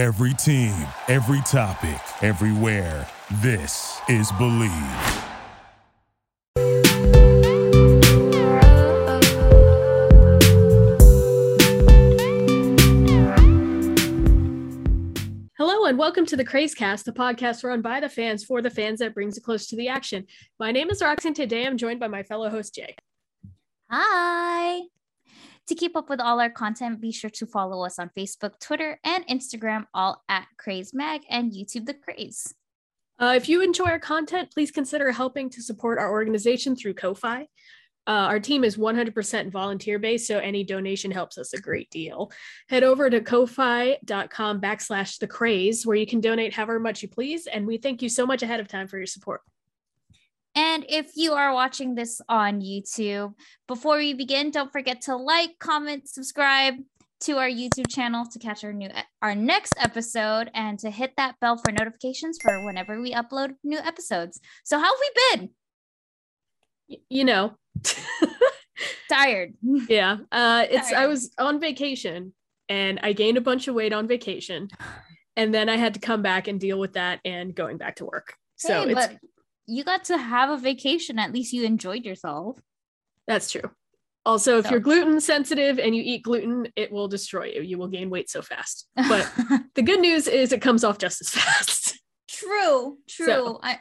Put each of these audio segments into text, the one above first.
Every team, every topic, everywhere. This is Believe. Hello and welcome to the Crazecast, the podcast run by the fans for the fans that brings it close to the action. My name is Roxanne. Today I'm joined by my fellow host Jay. Hi. To keep up with all our content, be sure to follow us on Facebook, Twitter, and Instagram, all at Craze Mag and YouTube The Craze. Uh, if you enjoy our content, please consider helping to support our organization through Ko-fi. Uh, our team is 100% volunteer based, so any donation helps us a great deal. Head over to ko-fi.com backslash the craze, where you can donate however much you please. And we thank you so much ahead of time for your support. And if you are watching this on YouTube, before we begin, don't forget to like, comment, subscribe to our YouTube channel to catch our new our next episode and to hit that bell for notifications for whenever we upload new episodes. So how have we been? Y- you know, Tired. yeah. Uh, it's I was on vacation and I gained a bunch of weight on vacation, and then I had to come back and deal with that and going back to work. So Hey, it's but you got to have a vacation. At least you enjoyed yourself. That's true. Also, if So- you're gluten sensitive and you eat gluten, it will destroy you. You will gain weight so fast. But the good news is it comes off just as fast. true, true. So- I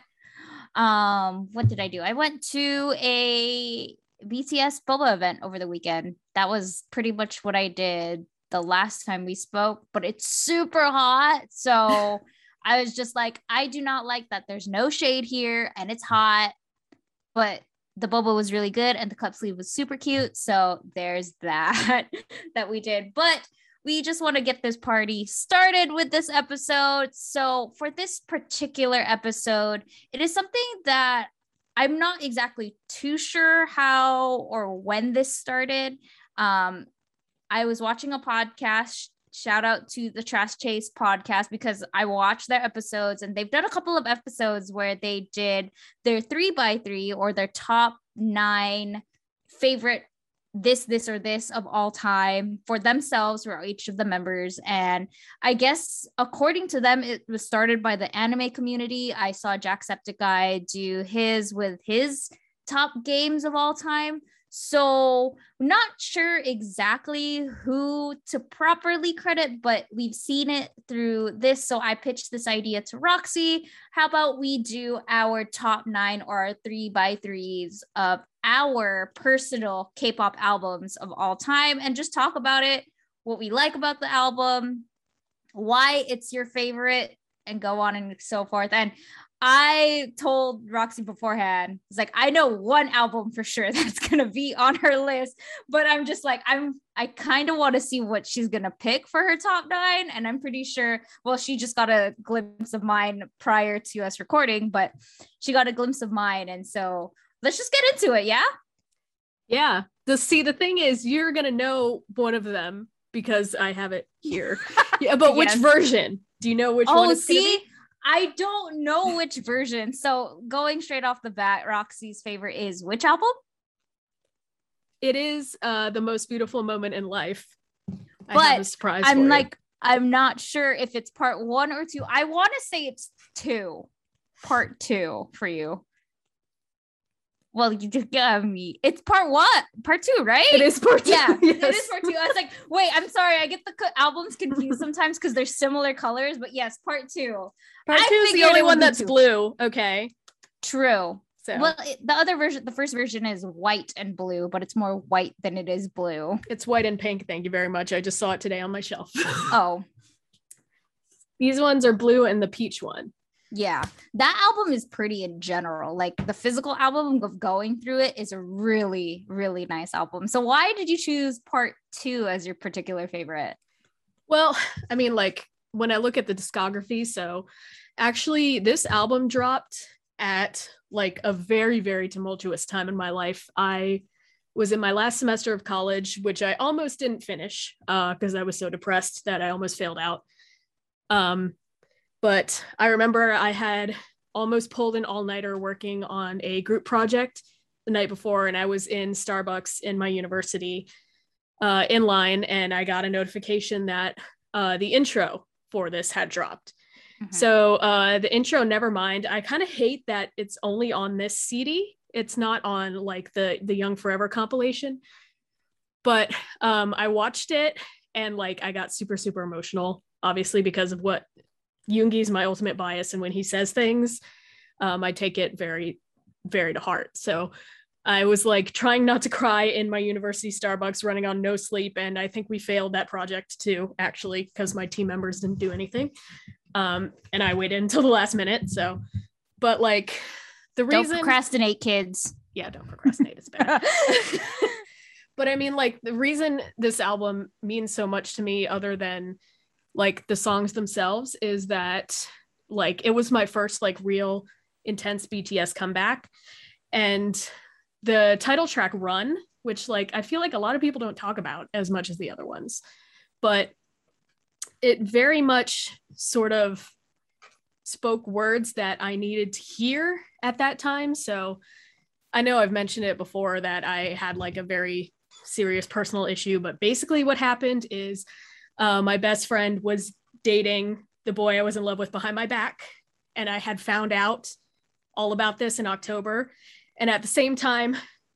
um what did I do? I went to a BTS Boba event over the weekend. That was pretty much what I did the last time we spoke, but it's super hot. So I was just like, I do not like that there's no shade here and it's hot, but the boba was really good and the cup sleeve was super cute. So there's that that we did. But we just want to get this party started with this episode. So, for this particular episode, it is something that I'm not exactly too sure how or when this started. Um, I was watching a podcast. Shout out to the Trash Chase podcast because I watched their episodes and they've done a couple of episodes where they did their three by three or their top nine favorite this, this, or this of all time for themselves or each of the members. And I guess according to them, it was started by the anime community. I saw Jacksepticeye do his with his top games of all time. So, not sure exactly who to properly credit, but we've seen it through this. So, I pitched this idea to Roxy. How about we do our top nine or our three by threes of our personal K pop albums of all time and just talk about it, what we like about the album, why it's your favorite, and go on and so forth. And I told Roxy beforehand, it's like, I know one album for sure that's gonna be on her list, but I'm just like, I'm I kind of want to see what she's gonna pick for her top nine. And I'm pretty sure, well, she just got a glimpse of mine prior to us recording, but she got a glimpse of mine. And so let's just get into it, yeah? Yeah. The see the thing is you're gonna know one of them because I have it here. yeah, but which version? Do you know which oh, one Oh, it's gonna see? I don't know which version. So going straight off the bat, Roxy's favorite is which album? It is uh the most beautiful moment in life. I But surprise. I'm like, I'm not sure if it's part one or two. I want to say it's two, part two for you. Well, you just got me. It's part one, part two, right? it is part two. Yeah, it yes. is part two. I was like, wait, I'm sorry. I get the co- albums confused sometimes because they're similar colors, but yes, part two. Part I two is the only one that's two. blue. Okay. True. So Well, it- the other version, the first version is white and blue, but it's more white than it is blue. it's white and pink. Thank you very much. I just saw it today on my shelf. Oh, These ones are blue and the peach one. Yeah. That album is pretty in general. Like the physical album of going through it is a really, really nice album. So, why did you choose part two as your particular favorite? Well, I mean, like when I look at the discography, so actually, this album dropped at like a very, very tumultuous time in my life. I was in my last semester of college, which I almost didn't finish because I was so depressed that I almost failed out. Um, but I remember I had almost pulled an all nighter working on a group project the night before, and I was in Starbucks in my university uh, in line, and I got a notification that uh, the intro for this had dropped. Mhm. So uh, the intro, never mind. I kind of hate that it's only on this CD. It's not on like the the Young Forever compilation. But um, I watched it and like I got super super emotional, obviously because of what Yoongi's my ultimate bias, and when he says things, um, I take it very very to heart. So I was like trying not to cry in my university Starbucks, running on no sleep, and I think we failed that project too, actually, because my team members didn't do anything um and i waited until the last minute so but like the reason Don't procrastinate, kids. yeah don't procrastinate it's bad but i mean like the reason this album means so much to me other than like the songs themselves is that like it was my first like real intense bts comeback and the title track run which like i feel like a lot of people don't talk about as much as the other ones but it very much sort of spoke words that I needed to hear at that time. So I know I've mentioned it before that I had like a very serious personal issue, but basically what happened is uh, my best friend was dating the boy I was in love with behind my back. And I had found out all about this in October. And at the same time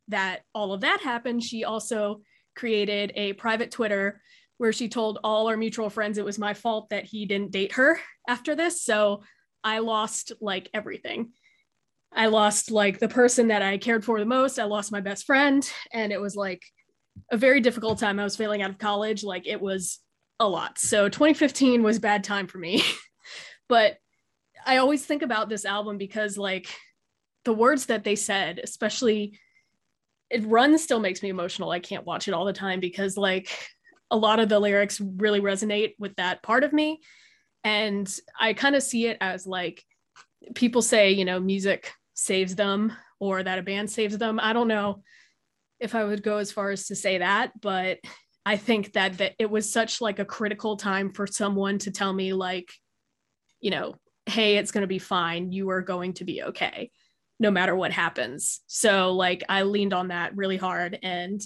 that all of that happened, she also created a private Twitter where she told all our mutual friends it was my fault that he didn't date her after this. So I lost like everything. I lost like the person that I cared for the most. I lost my best friend. And it was like a very difficult time. I was failing out of college. Like it was a lot. So 2015 was bad time for me. but I always think about this album because like the words that they said, especially it runs still makes me emotional. I can't watch it all the time because like a lot of the lyrics really resonate with that part of me. And I kind of see it as like people say, you know, music saves them or that a band saves them. I don't know if I would go as far as to say that, but I think that that it was such like a critical time for someone to tell me like, you know, hey, it's to be fine. You are going to be okay no matter what happens. So like I leaned on that really hard and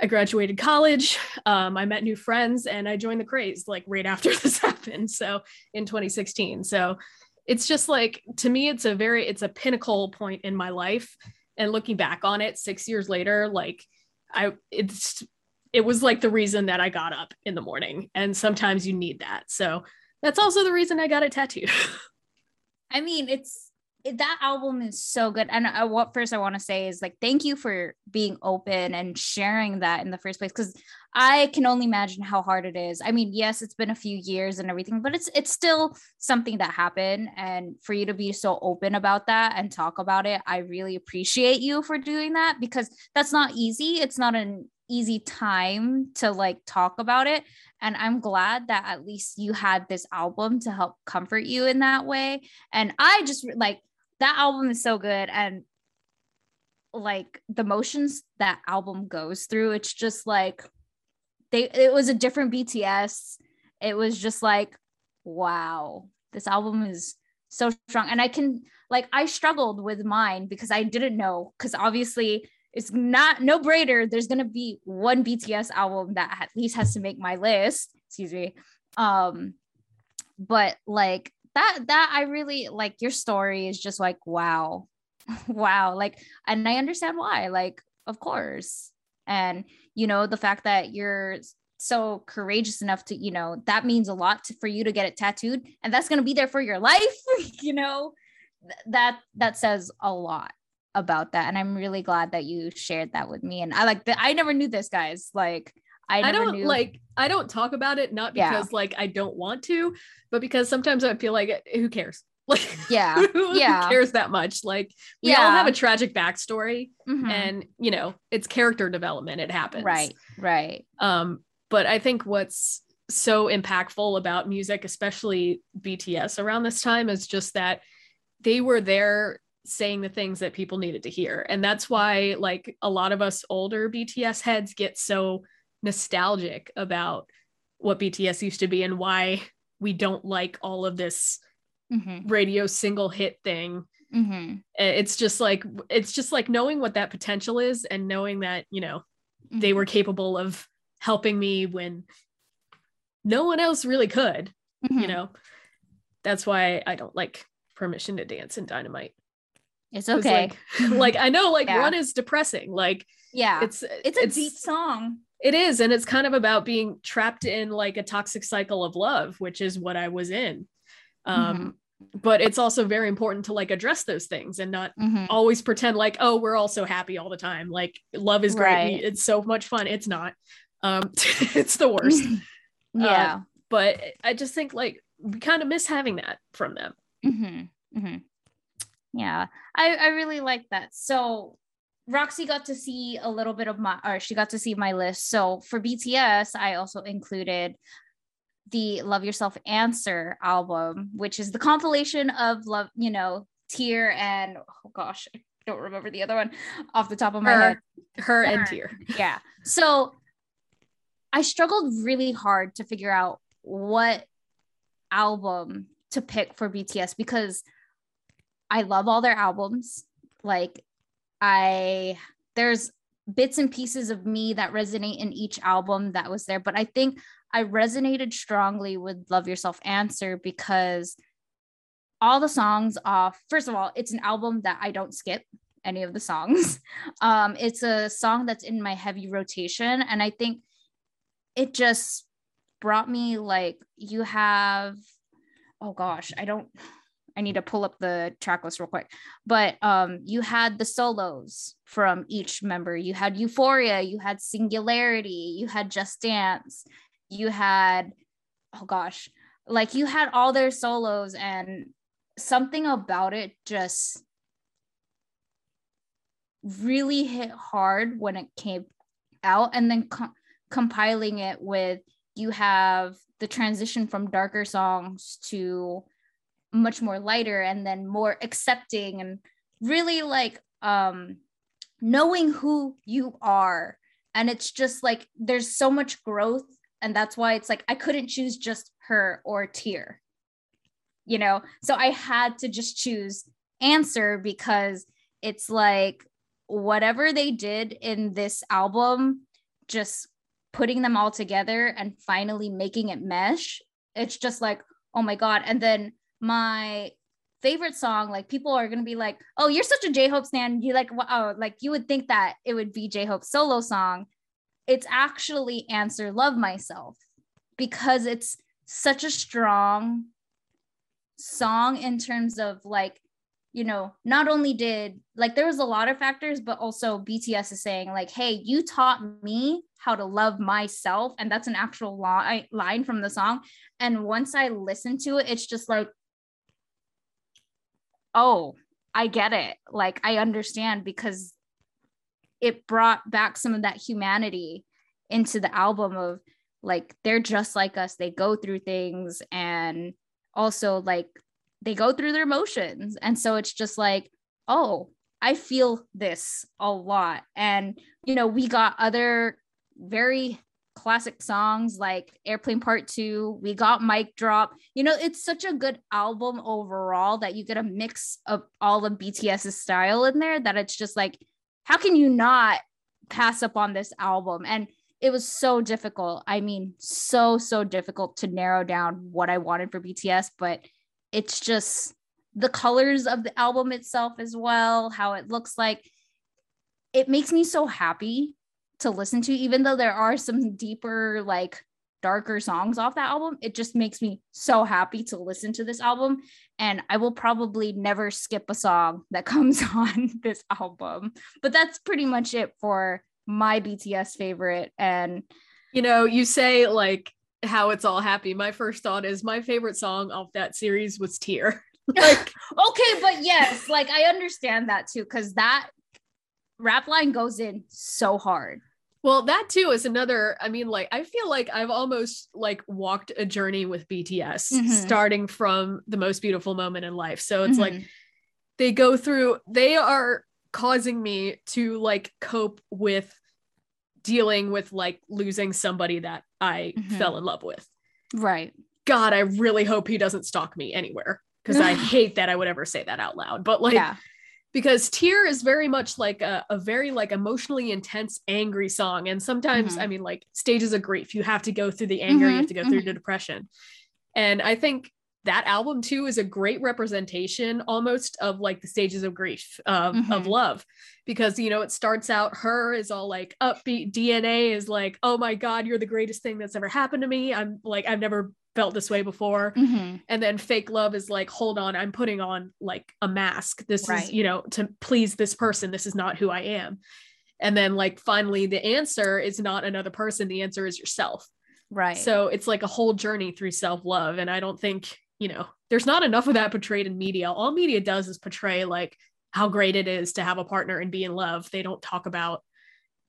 I graduated college. Um, I met new friends and I joined the craze like right after this happened. So in 2016. So it's just like to me, it's a very it's a pinnacle point in my life. And looking back on it six years later, like I it's it was like the reason that I got up in the morning. And sometimes you need that. So that's also the reason I got it tattooed. I mean, it's it, that album is so good. And uh, what first I want to say is like, thank you for being open and sharing that in the first place. Cause I can only imagine how hard it is. I mean, yes, it's been a few years and everything, but it's, it's still something that happened. And for you to be so open about that and talk about it, I really appreciate you for doing that because that's not easy. It's not an easy time to like talk about it and i'm glad that at least you had this album to help comfort you in that way and i just like that album is so good and like the motions that album goes through it's just like they it was a different bts it was just like wow this album is so strong and i can like i struggled with mine because i didn't know because obviously it's not no brainer. There's to be one bts album that at least has to make my list. Excuse me. Um but like that that i really like your story is just like wow. Wow. Like and i understand why. Like of course. And you know the fact that you're so courageous enough to you know that means a lot to, for you to get it tattooed and that's going to be there for your life you know? Th- that that says a lot about that and i'm really glad that you shared that with me and i like that i never knew this guys like i, I don't knew like I don't talk about it not Yeah. because like I don't want to, but because sometimes I feel like who cares? Like Yeah, who yeah. cares that much? Like we all have a tragic backstory Mhm. and you know, it's character development. It happens. right right Um, but I think what's so impactful about music, especially BTS around this time, is just that they were there saying the things that people needed to hear. And that's why, like, a lot of us older BTS heads get so nostalgic about what BTS used to be and why we don't like all of this mm-hmm. radio single hit thing Mm-hmm. it's just like it's just like knowing what that potential is and knowing that you know they were capable of helping me when no one else really could you Mhm. know that's why i don't like permission to dance in dynamite It's okay. like, like i know like Yeah. run is depressing like yeah. it's It's a deep song. it is and it's kind of about being trapped in like a toxic cycle of love which is what i was in um but it's also very important to like address those things and not Mhm. always pretend like oh we're all so happy all the time like love is great Right. It's so much fun it's not um it's the worst yeah. but i just think like we kind of miss having that from them Mm-hmm. Mm-hmm. Yeah, I, I really like that. So Roxy got to see a little bit of my, or she got to see my list. So for BTS, I also included the Love Yourself Answer album, which is the compilation of love, you know, Tear and oh gosh, I don't remember the other one off the top of my head. her her and tear Yeah. So I struggled really hard to figure out what album to pick for BTS because I love all their albums. Like I there's bits and pieces of me that resonate in each album that was there, but I think I resonated strongly with Love Yourself Answer because all the songs off first of all, it's an album that I don't skip any of the songs. Um, it's a song that's in my heavy rotation, and I think it just brought me like you have. Oh gosh, I don't. I need to pull up the track list real quick. But um, you had the solos from each member. You had Euphoria. You had Singularity. You had Just Dance. You had oh gosh, like you had all their solos, and something about it just really hit hard when it came out and then co- compiling it with you have the transition from darker songs to much more lighter and then more accepting and really like um knowing who you are and it's just like there's so much growth and that's why it's like I couldn't choose just her or tear you know so I had to just choose answer because it's like whatever they did in this album, just putting them all together and finally making it mesh. It's just like, oh my God. And then my favorite song, like people are gonna be like, oh, you're such a J-Hope stan. You like oh, like you would think that it would be J-Hope's solo song. It's actually Answer Love Myself because it's such a strong song in terms of like you know, not only did like there was a lot of factors, but also BTS is saying like, hey, you taught me how to love myself, and that's an actual line line from the song. And once I listen to it, it's just like, oh, I get it. Like I understand because it brought back some of that humanity into the album of like they're just like us. They go through things and also like they go through their emotions. And so it's just like, oh, I feel this a lot. And, you know, we got other very classic songs like Airplane Part 2, we got Mic Drop. You know, it's such a good album overall that you get a mix of all of BTS's style in there that it's just like, how can you not pass up on this album? And it was so difficult. I mean, so, so difficult to narrow down what I wanted for BTS, but it's just the colors of the album itself as well, how it looks like. It makes me so happy to listen to, even though there are some deeper, like darker songs off that album. It just makes me so happy to listen to this album. And I will probably never skip a song that comes on this album. But that's pretty much it for my BTS favorite. And you know you say like how it's all happy my first thought is my favorite song off that series was tear like okay, but yes, like I understand that too, because that rap line goes in so hard. well that too is another i mean like i feel like i've almost like walked a journey with bts Mhm. starting from the most beautiful moment in life so it's like Mhm. they go through they are causing me to like cope with dealing with like losing somebody that i Mhm. fell in love with right. god i really hope he doesn't stalk me anywhere because i hate that i would ever say that out loud but like yeah. Because tear is very much like a, a very like emotionally intense angry song. And sometimes Mhm. i mean like stages of grief you have to go through the anger you have to go through the depression. And I think that album too is a great representation almost of like the stages of grief of, Mhm. of love. Because you know it starts out her is all like upbeat dna is like oh my god you're the greatest thing that's ever happened to me. I'm like i've never felt this way before. Mhm. and then fake love is like hold on i'm putting on like a mask. This Right. is you know to please this person. This is not who i am. And then like finally the answer is not another person. The answer is yourself. Right. so it's like a whole journey through self-love. And i don't think you know there's not enough of that portrayed in media. All media does is portray like how great it is to have a partner and be in love. They don't talk about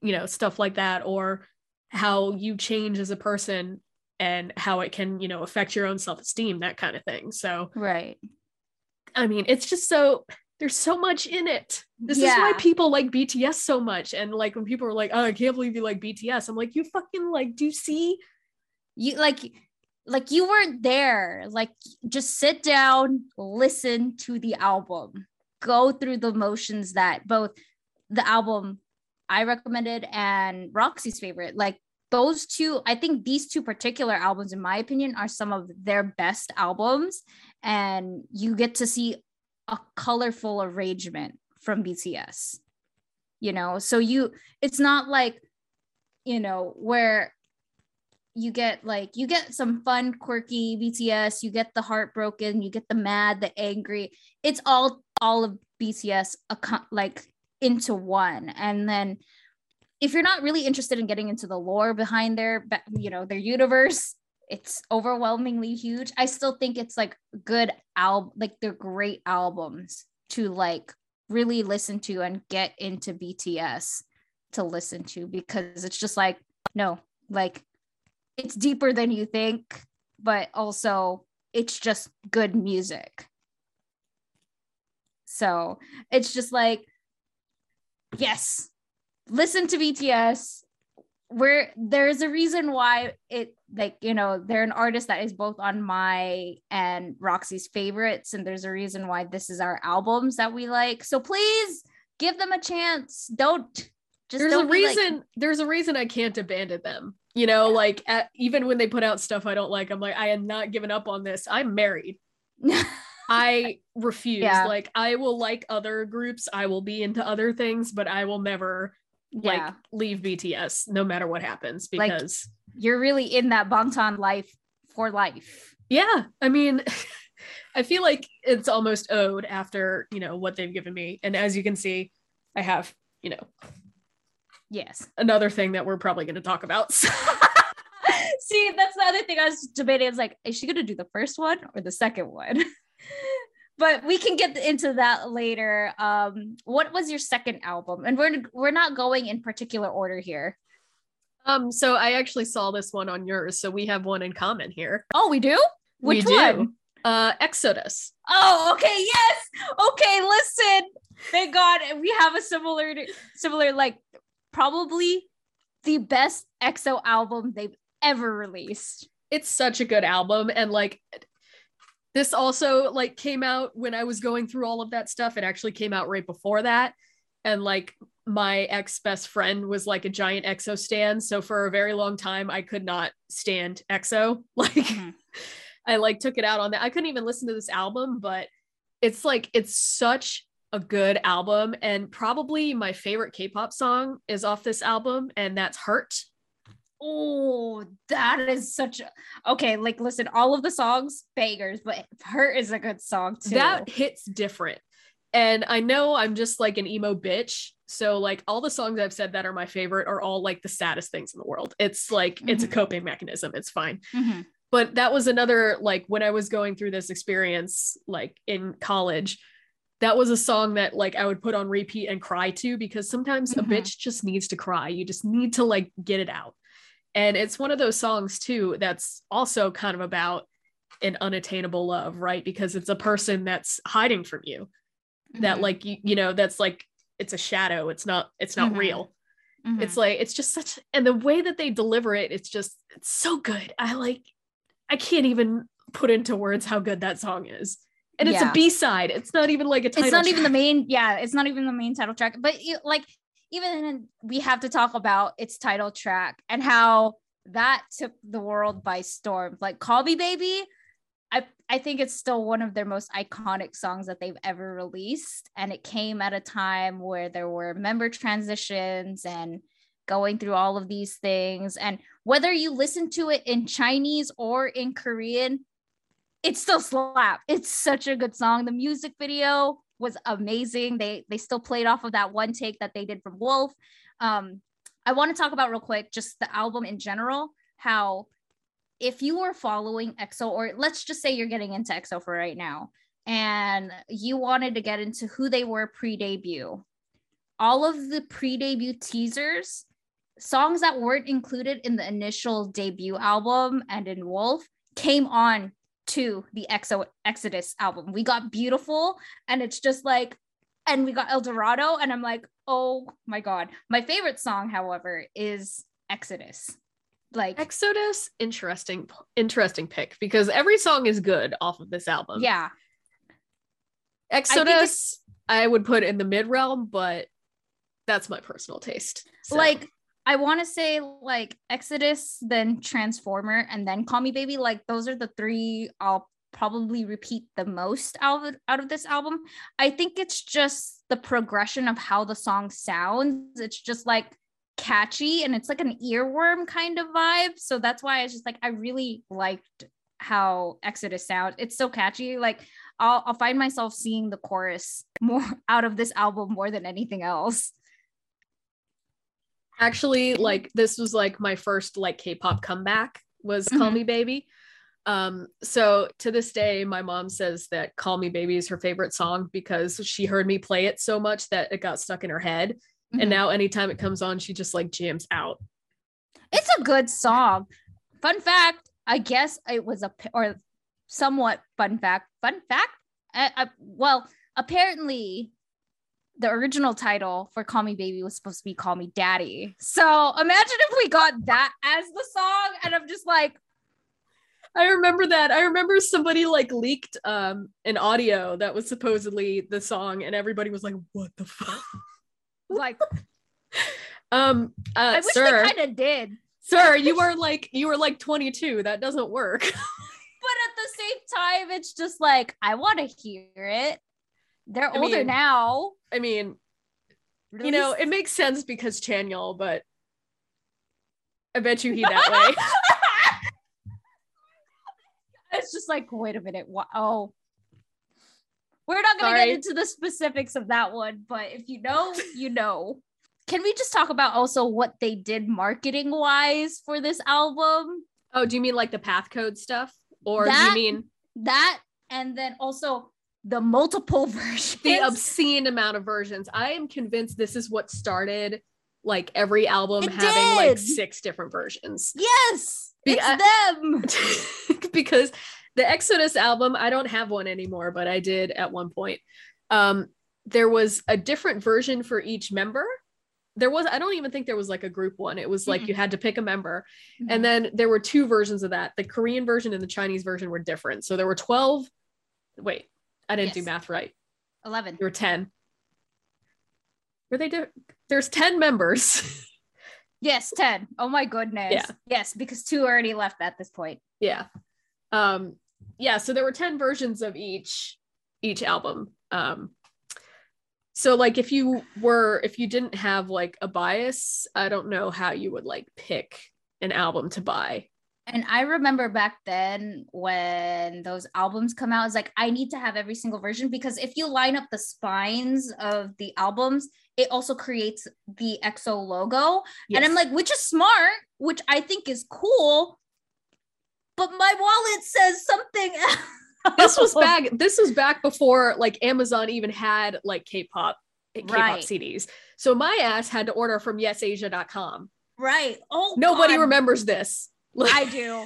you know stuff like that or how you change as a person and how it can you know affect your own self-esteem that kind of thing so right. i mean it's just so there's so much in it this is why people like bts so much and like when people are like oh i can't believe you like bts i'm like you fucking like do you see You like like you weren't there. Like just sit down, listen to the album. Go through the motions that both the album I recommended and Roxy's favorite. Like those two, I think these two particular albums, in my opinion, are some of their best albums. And you get to see a colorful arrangement from BTS. You know, so you it's not like, you know, where you get like you get some fun quirky bts you get the heartbroken you get the mad the angry it's all all of bts like into one and then if you're not really interested in getting into the lore behind their you know their universe it's overwhelmingly huge i still think it's like good album like they're great albums to like really listen to and get into bts to listen to because it's just like no like it's deeper than you think, but also it's just good music. So it's just like, yes, listen to BTS. Where there's a reason why it like you know they're an artist that is both on my and Roxy's favorites, and there's a reason why this is our albums that we like. So please give them a chance. Don't just there's a don't like- reason there's a reason i can't abandon them you know like at, even when they put out stuff i don't like i'm like i am not giving up on this i'm married i refuse Yeah. like i will like other groups i will be into other things but i will never like yeah. leave bts no matter what happens Like- because you're really in that Bangtan life for life. yeah i mean i feel like it's almost owed after you know what they've given me and as you can see i have you know Yes. another thing that we're probably going to talk about So- See, that's the other thing I was debating. It's like, is she gonna do the first one or the second one? But we can get into that later. Um, what was your second album? And we're we're not going in particular order here. Um, so I actually saw this one on yours, so we have one in common here. Oh, we do. We Which do. one? Uh, Exodus. Oh, okay. Yes. Okay. Listen. Thank God we have a similar, similar like probably the best EXO album they've ever released. It's such a good album, and like this also like came out when I was going through all of that stuff. It actually came out right before that, and like my ex best friend was like a giant EXO stan, so for a very long time I could not stand EXO. Like Mhm. I like took it out on that. I couldn't even listen to this album, but it's like it's such a good album and probably my favorite K-pop song is off this album and that's Hurt. Oh, that is such a okay. Like, listen, all of the songs bangers, but "Hurt" is a good song too. That hits different. And I know I'm just like an emo bitch. So like all the songs I've said that are my favorite are all like the saddest things in the world. It's like it's a Mhm. coping mechanism. It's fine. Mhm. but that was another like when i was going through this experience like in college that was a song that like i would put on repeat and cry to because sometimes Mhm. a bitch just needs to cry you just need to like get it out and it's one of those songs too that's also kind of about an unattainable love right because it's a person that's hiding from you that Mhm. like you, you know that's like it's a shadow it's not it's not Mhm. real Mhm. it's like it's just such and the way that they deliver it it's just it's so good i like i can't even put into words how good that song is and it's Yeah. a b-side it's not even like a title it's not even the main. Yeah, it's not even the main title track. But you, like, even we have to talk about its title track and how that took the world by storm. Like, "Call Me Baby," I I think it's still one of their most iconic songs that they've ever released and it came at a time where there were member transitions and going through all of these things and whether you listen to it in Chinese or in Korean it still slap. It's such a good song. The music video was amazing. They they still played off of that one take that they did from Wolf. Um, I want to talk about real quick just the album in general. How if you were following EXO, or let's just say you're getting into EXO for right now, and you wanted to get into who they were pre-debut, all of the pre-debut teasers, songs that weren't included in the initial debut album and in Wolf came on to the Exo Exodus album. We got Beautiful, and it's just like, and we got El Dorado, and I'm like, oh my god. My favorite song, however, is Exodus. Like Exodus, interesting, interesting pick because every song is good off of this album. Yeah. Exodus, I, I would put in the mid realm, but that's my personal taste. So. Like I want to say like Exodus, then Transformer, and then Call Me Baby. Like those are the three I'll probably repeat the most out of, out of this album. I think it's just the progression of how the song sounds. It's just like catchy and it's like an earworm kind of vibe. So that's why I just like I really liked how Exodus sounds. It's so catchy. Like I'll I'll find myself singing the chorus more out of this album more than anything else actually like this was like my first like k-pop comeback was call mm-hmm. me baby um so to this day my mom says that call me baby is her favorite song because she heard me play it so much that it got stuck in her head mm-hmm. and now anytime it comes on she just like jams out it's a good song fun fact i guess it was a or somewhat fun fact fun fact I, I, well apparently the original title for Call Me Baby was supposed to be Call Me Daddy. So imagine if we got that as the song, and I'm just like, I remember that. I remember somebody like leaked um an audio that was supposedly the song, and everybody was like, "What the fuck?" like, um, uh, I wish sir, they kind of did. Sir, you are like you were like 22. That doesn't work. but at the same time, it's just like I want to hear it. They're I older mean, now. I mean, you know, it makes sense because Chanyeol, but I bet you he that way. it's just like, wait a minute. What? Oh, we're not going to get into the specifics of that one, but if you know, you know. Can we just talk about also what they did marketing wise for this album? Oh, do you mean like the path code stuff? Or that, do you mean that? And then also the multiple versions, the obscene amount of versions. I am convinced this is what started like every album it having did. like six different versions. Yes, Be- it's them. because the Exodus album, I don't have one anymore, but I did at one point. Um, there was a different version for each member. There was, I don't even think there was like a group one. It was like mm-hmm. you had to pick a member. Mm-hmm. And then there were two versions of that. The Korean version and the Chinese version were different. So there were 12. Wait, I didn't yes. do math right. 11. There were 10. Were they? There's 10 members. yes, 10. Oh my goodness. Yeah. Yes, because two already left at this point. Yeah. Um yeah, so there were 10 versions of each each album. Um so like if you were if you didn't have like a bias, I don't know how you would like pick an album to buy and I remember back then when those albums come out, it's like I need to have every single version because if you line up the spines of the albums, it also creates the EXO logo. Yes. And I'm like, which is smart, which I think is cool. But my wallet says something else. This was back this was back before like Amazon even had like K-pop K-pop right. CDs. So my ass had to order from yesasia.com. Right. Oh nobody God. remembers this. I do.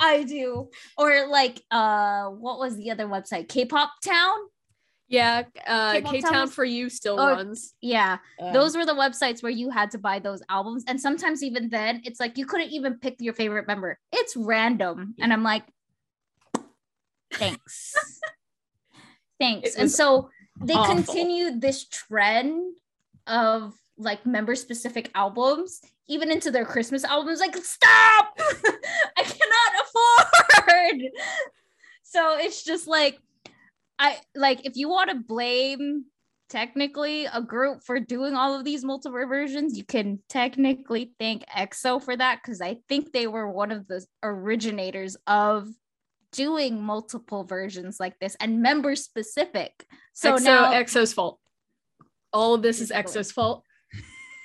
I do. Or like uh what was the other website? K-pop Town? Yeah, uh Ktown4u still oh, runs. Yeah. Um, those were the websites where you had to buy those albums and sometimes even then it's like you couldn't even pick your favorite member. It's random and I'm like thanks. thanks. And so they awful. continued this trend of like member specific albums even into their christmas albums like stop i cannot afford so it's just like I like if you want to blame technically a group for doing all of these multiple versions, you can technically thank EXO for that because I think they were one of the originators of doing multiple versions like this and member specific. So EXO, now EXO's fault. All of this is EXO's fault.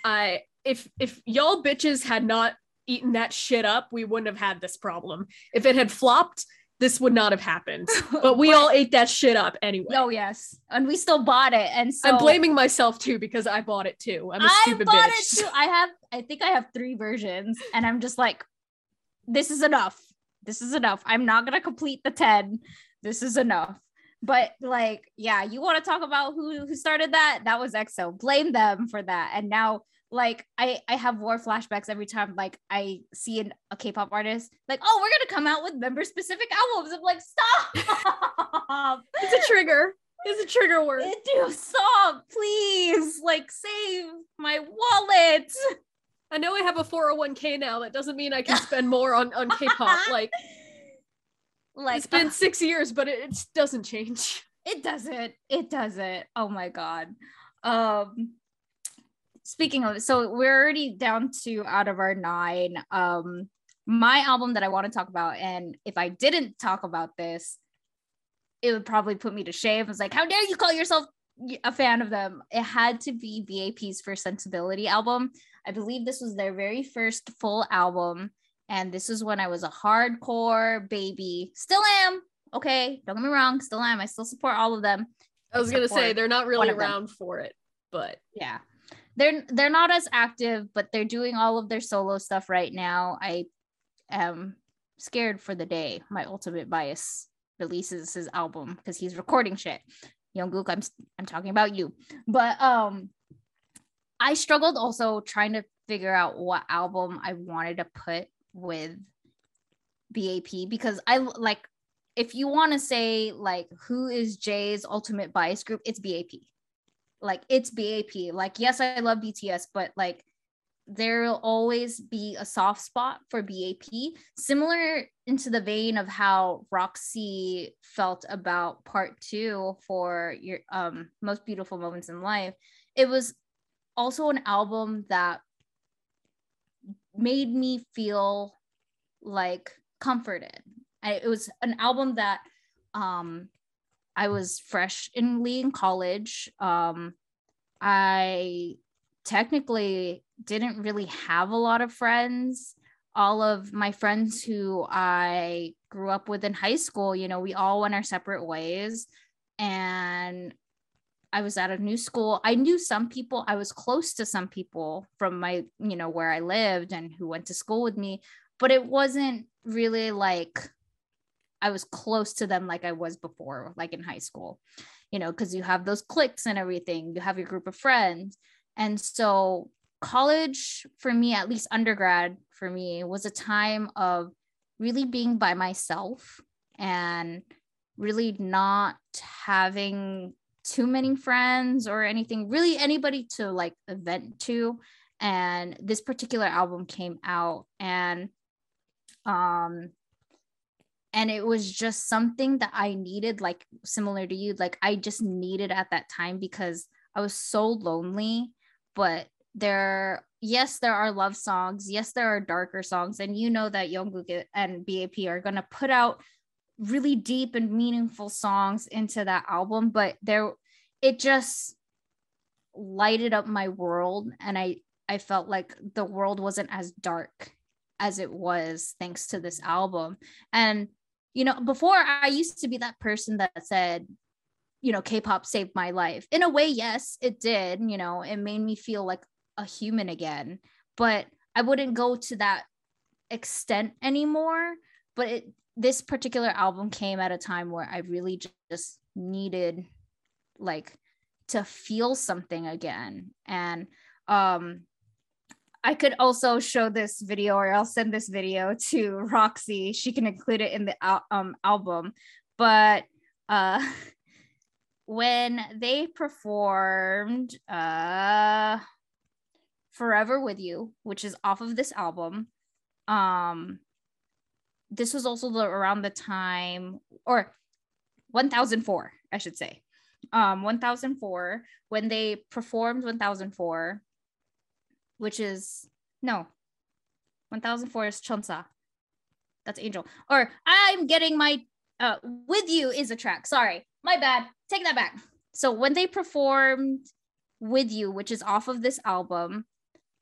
I if if y'all bitches had not eaten that shit up, we wouldn't have had this problem. If it had flopped, this would not have happened. But we all ate that shit up anyway. Oh yes, and we still bought it, and so I'm blaming myself too because I bought it too. I'm a I stupid bought bitch. it too. I have, I think I have three versions, and I'm just like, this is enough. This is enough. I'm not gonna complete the ten. This is enough. But like, yeah, you want to talk about who who started that? That was EXO. Blame them for that. And now, like, I I have war flashbacks every time like I see an, a K-pop artist. Like, oh, we're gonna come out with member specific albums. I'm like, stop. It's a trigger. It's a trigger word. Do stop, please. Like, save my wallet. I know I have a 401k now. That doesn't mean I can spend more on, on K-pop. Like, Like it's been ugh, six years, but it, it doesn't change. it doesn't. It doesn't. Oh my god. Um speaking of so we're already down to out of our nine. Um my album that I want to talk about, and if I didn't talk about this, it would probably put me to shame. It's like, how dare you call yourself a fan of them? It had to be BAP's First Sensibility album. I believe this was their very first full album. And this is when I was a hardcore baby. Still am. Okay. Don't get me wrong. Still am. I still support all of them. I was gonna say they're not really them. around for it, but Yeah. They're they're not as active, but they're doing all of their solo stuff right now. I am scared for the day my ultimate bias releases his album because he's recording shit. Yongguk, I'm I'm talking about you. But um I struggled also trying to figure out what album I wanted to put with BAP because I like if you want to say like who is Jay's ultimate bias group, it's BAP. Like it's BAP. Like yes, I love BTS, but like there'll always be a soft spot for BAP, similar into the vein of how Roxy felt about part two for your um most beautiful moments in life. It was also an album that made me feel like comforted. I, it was an album that um I was fresh in in college. Um I technically didn't really have a lot of friends. All of my friends who I grew up with in high school, you know, we all went our separate ways. And I was at a new school. I knew some people, I was close to some people from my, you know, where I lived and who went to school with me, but it wasn't really like I was close to them like I was before, like in high school, you know, because you have those cliques and everything, you have your group of friends. And so, college for me, at least undergrad for me, was a time of really being by myself and really not having too many friends or anything, really anybody to like vent to. And this particular album came out and um and it was just something that I needed, like similar to you, like I just needed at that time because I was so lonely. But there, yes, there are love songs. Yes, there are darker songs, and you know that Yongguk and BAP are gonna put out really deep and meaningful songs into that album. But there, it just lighted up my world, and I I felt like the world wasn't as dark as it was thanks to this album. And you know, before I used to be that person that said, you know, K-pop saved my life. In a way, yes, it did. You know, it made me feel like a human again. But I wouldn't go to that extent anymore. But it this particular album came at a time where I really just needed like to feel something again. And um I could also show this video or I'll send this video to Roxy. She can include it in the al- um, album. But uh, when they performed uh, Forever With You, which is off of this album, um, this was also the, around the time or 1004 i should say um 1004 when they performed 1004 which is no. 1004 is chonsa that's angel. Or i'm getting my uh with you is a track. Sorry. My bad. Take that back. So when they performed with you which is off of this album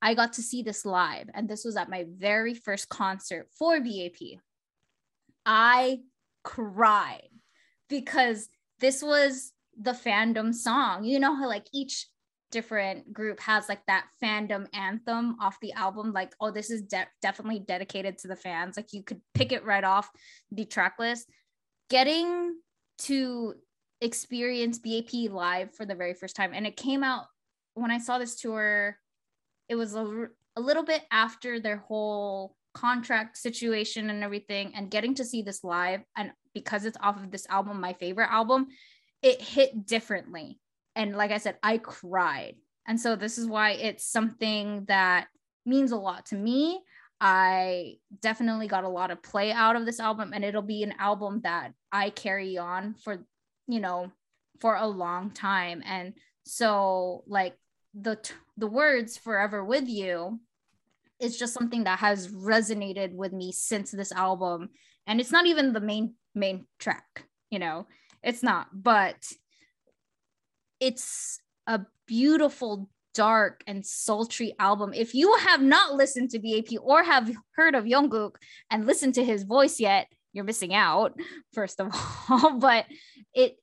i got to see this live. And this was at my very first concert for bap i cried because this was the fandom song. You know how like each different group has like that fandom anthem off the album like oh this is de- definitely dedicated to the fans. Like you could pick it right off the track list. Getting to experience bap live for the very first time and it came out when i saw this tour it was a, a little bit after their whole contract situation and everything and getting to see this live and because it's off of this album my favorite album it hit differently and like I said, I cried. And so this is why it's something that means a lot to me. I definitely got a lot of play out of this album, and it'll be an album that I carry on for, you know, for a long time. And so, like the the words "Forever with You" is just something that has resonated with me since this album, and it's not even the main main track, you know, it's not, but it's a beautiful dark and sultry album. If you have not listened to BAP or have heard of Yongguk and listened to his voice yet, you're missing out first of all, but it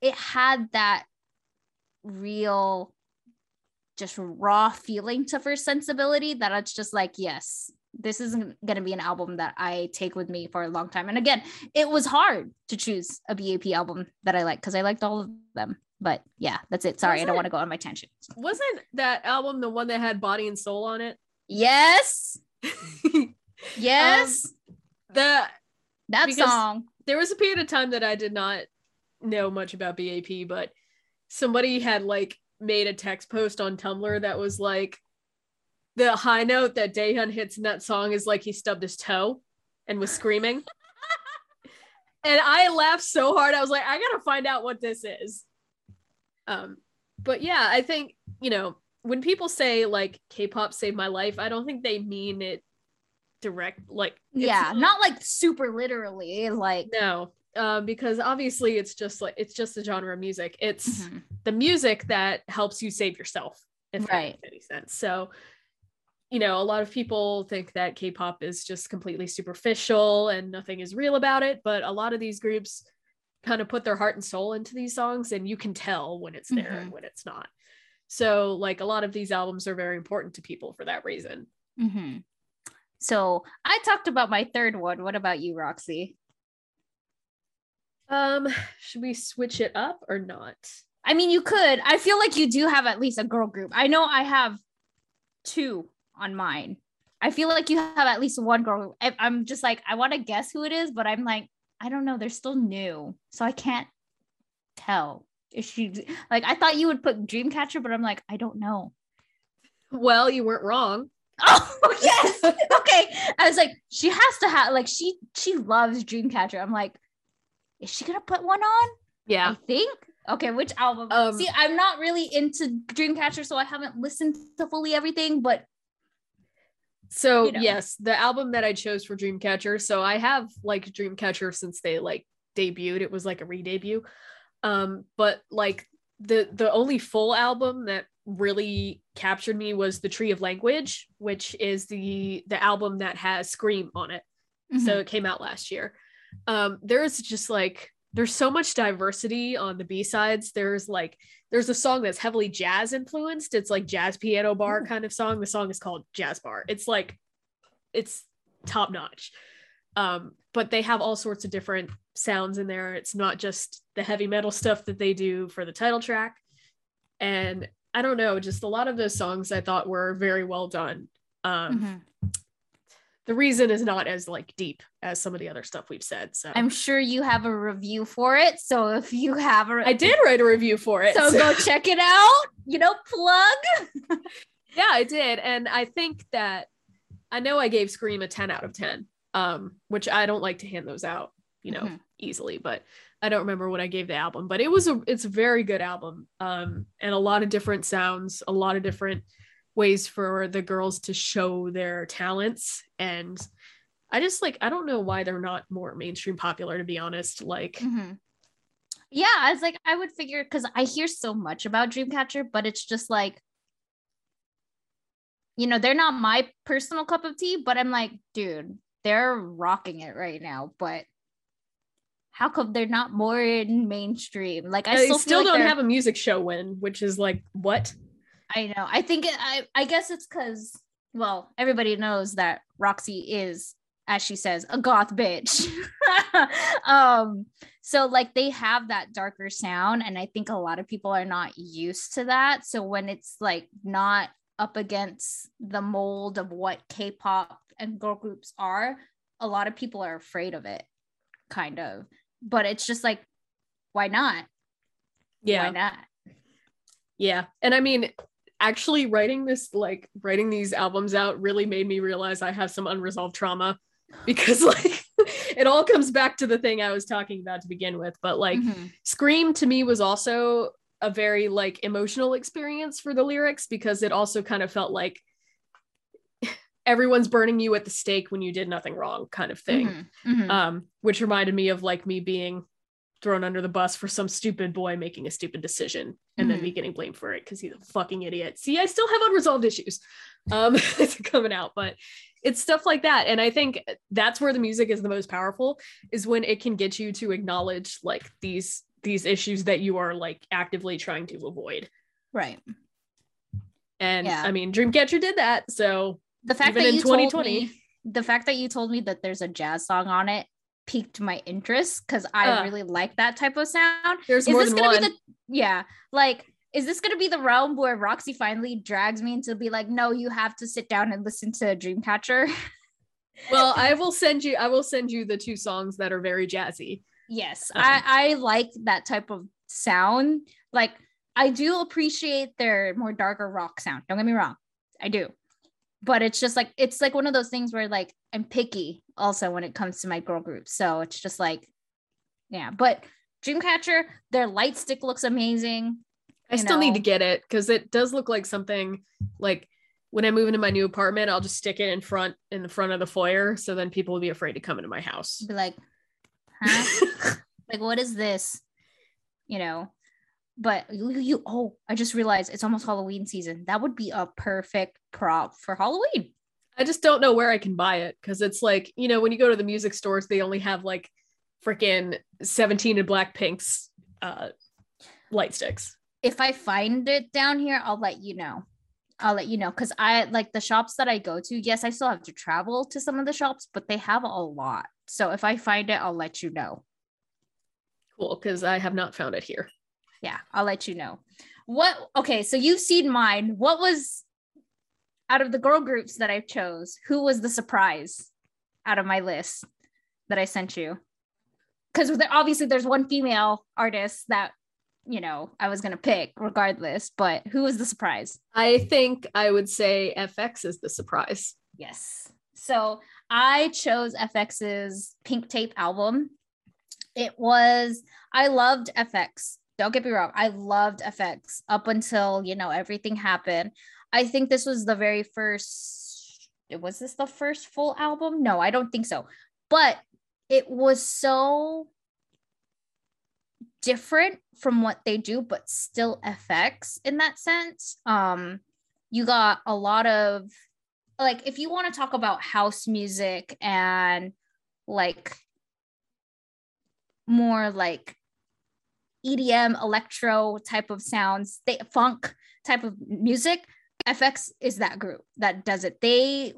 it had that real just raw feeling to first sensibility that it's just like yes this isn't going to be an album that I take with me for a long time. And again, it was hard to choose a BAP album that I like because I liked all of them. But yeah, that's it. Sorry, wasn't, I don't want to go on my tangent. Wasn't that album the one that had Body and Soul on it? Yes. yes. Um, the that song. There was a period of time that I did not know much about BAP, but somebody had like made a text post on Tumblr that was like the high note that Daehyun hits in that song is like he stubbed his toe and was screaming. and I laughed so hard. I was like, I gotta find out what this is. Um, but yeah, I think you know when people say like K-pop saved my life, I don't think they mean it direct like yeah, not like super literally like no. Um, because obviously it's just like it's just a genre of music. It's mm-hmm. the music that helps you save yourself, if right. that makes any sense. So you know, a lot of people think that K-pop is just completely superficial and nothing is real about it, but a lot of these groups kind of put their heart and soul into these songs and you can tell when it's there mm-hmm. and when it's not. So like a lot of these albums are very important to people for that reason. Mm-hmm. So I talked about my third one. What about you, Roxy? Um, should we switch it up or not? I mean, you could. I feel like you do have at least a girl group. I know I have two on mine. I feel like you have at least one girl. I'm just like, I want to guess who it is, but I'm like, I don't know. They're still new. So I can't tell if she, like, I thought you would put Dreamcatcher, but I'm like, I don't know. Well, you weren't wrong. Oh, yes. okay. I was like, she has to have, like, she, she loves Dreamcatcher. I'm like, is she going to put one on? Yeah. I think. Okay, which album? Um, See, I'm not really into Dreamcatcher, so I haven't listened to fully everything, but so you know. yes, the album that I chose for Dreamcatcher. So I have like Dreamcatcher since they like debuted. It was like a re-debut. Um, but like the the only full album that really captured me was the Tree of Language, which is the the album that has Scream on it. Mm-hmm. So it came out last year. Um, there's just like there's so much diversity on the b-sides. There's like there's a song that's heavily jazz influenced. It's like jazz piano bar kind of song. The song is called jazz bar. It's like it's top notch. Um but they have all sorts of different sounds in there. It's not just the heavy metal stuff that they do for the title track. And i don't know just a lot of those songs i thought were very well done. Um mm-hmm the reason is not as like deep as some of the other stuff we've said. So I'm sure you have a review for it. So if you have a I did write a review for it. So, go check it out. You know, plug. yeah, I did. And I think that I know I gave Scream a 10 out of 10. um, which I don't like to hand those out, you know, Mhm. easily, but I don't remember what I gave the album, but it was a it's a very good album. Um, and a lot of different sounds, a lot of different ways for the girls to show their talents. And I just like I don't know why they're not more mainstream popular, to be honest. Like Mhm. Yeah, I was like, I would figure because I hear so much about Dreamcatcher, but it's just like, you know, they're not my personal cup of tea, but I'm like, dude, they're rocking it right now. But how come they're not more in mainstream? Like, I I still, still, like don't have a music show win, which is like what? I know. I think it, I I guess it's because well, everybody knows that Roxy is, as she says, a goth bitch. um, so like they have that darker sound, and I think a lot of people are not used to that. So when it's like not up against the mold of what K-pop and girl groups are, a lot of people are afraid of it, kind of. But it's just like, why not? Yeah. Why not? Yeah. And I mean, actually writing this, like writing these albums out really made me realize I have some unresolved trauma because like it all comes back to the thing I was talking about to begin with. But like Mhm. Scream to me was also a very like emotional experience for the lyrics because it also kind of felt like everyone's burning you at the stake when you did nothing wrong kind of thing. Mhm. Mhm. Um, which reminded me of like me being thrown under the bus for some stupid boy making a stupid decision and then Mhm. me getting blamed for it because he's a fucking idiot. See, I still have unresolved issues um coming out, but it's stuff like that. And I think that's where the music is the most powerful is when it can get you to acknowledge like these these issues that you are like actively trying to avoid. right. And Yeah. I mean Dreamcatcher did that. So the fact that in you told 2020. me the fact that you told me that there's a jazz song on it piqued my interest because I Uh. really like that type of sound. there's Is more this than gonna one. be the yeah, like is this gonna be the realm where Roxy finally drags me into be like, no, you have to sit down and listen to Dreamcatcher? well, I will send you I will send you the two songs that are very jazzy. yes, Um. I I like that type of sound. Like I do appreciate their more darker rock sound. Don't get me wrong, I do. But it's just like it's like one of those things where like I'm picky also when it comes to my girl groups. So it's just like, yeah. But Dreamcatcher, their light stick looks amazing. I still need to get it because it does look like something like when I move into my new apartment, I'll just stick it in front in the front of the foyer, so then people will be afraid to come into my house. Be like, huh? like what is this? You know. But you, you oh, I just realized it's almost Halloween season. That would be a perfect prop for Halloween. I just don't know where I can buy it because it's like you know when you go to the music stores, they only have like freaking seventeen and Blackpink's uh, light sticks. if I find it down here, I'll let you know. I'll let you know because I like the shops that I go to. Yes, I still have to travel to some of the shops, but they have a lot. So if I find it, I'll let you know. Cool, because I have not found it here. Yeah, I'll let you know. What okay, so you've seen mine. What was out of the girl groups that I chose, who was the surprise out of my list that I sent you? Because obviously there's one female artist that you know I was gonna pick regardless, but who was the surprise? I think I would say FX is the surprise. Yes. So I chose FX's Pink Tape album. It was, I loved FX. Don't get me wrong. I loved FX up until, you know, everything happened. I think this was the very first, was this the first full album? No, I don't think so. But it was so different from what they do, but still FX in that sense. Um, you got a lot of like if you want to talk about house music and like more like EDM electro type of sounds, they funk type of music, FX is that group that does it. They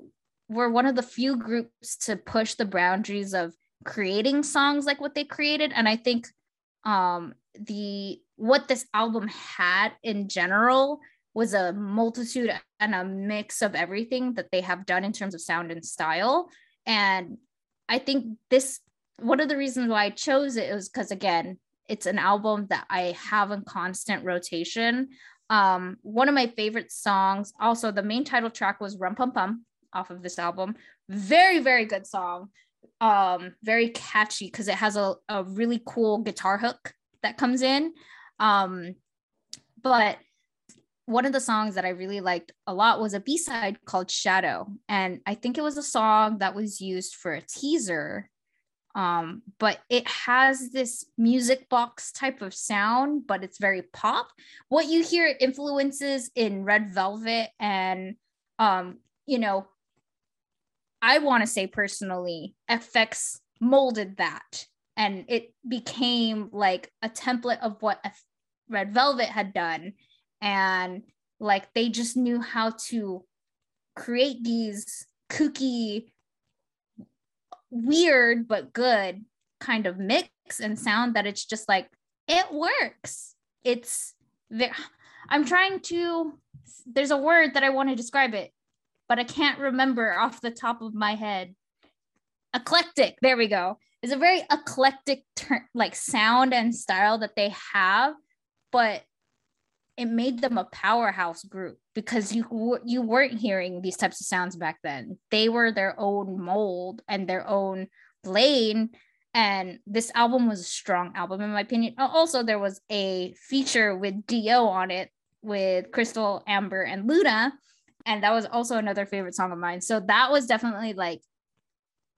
were one of the few groups to push the boundaries of creating songs like what they created and I think um the what this album had in general was a multitude and a mix of everything that they have done in terms of sound and style. And I think this, one of the reasons why I chose it was because, again, it's an album that I have in constant rotation. Um, one of my favorite songs, also, the main title track was Rum Pum Pum off of this album. very very good song um very catchy because it has a, a really cool guitar hook that comes in um but one of the songs that I really liked a lot was a B-side called Shadow. And I think it was a song that was used for a teaser. Um, but it has this music box type of sound, but it's very pop. What you hear influences in Red Velvet and um, you know, I want to say personally, FX molded that and it became like a template of what F- Red Velvet had done and like they just knew how to create these kooky weird but good kind of mix and sound that it's just like it works. It's there i'm trying to there's a word that i want to describe it but i can't remember off the top of my head. Eclectic there we go. It's a very eclectic ter- like sound and style that they have but it made them a powerhouse group because you you weren't hearing these types of sounds back then. They were their own mold and their own lane. And this album was a strong album, in my opinion. Uh, also, there was a feature with D.O. on it with Krystal, Amber, and Luna. And that was also another favorite song of mine. So that was definitely like,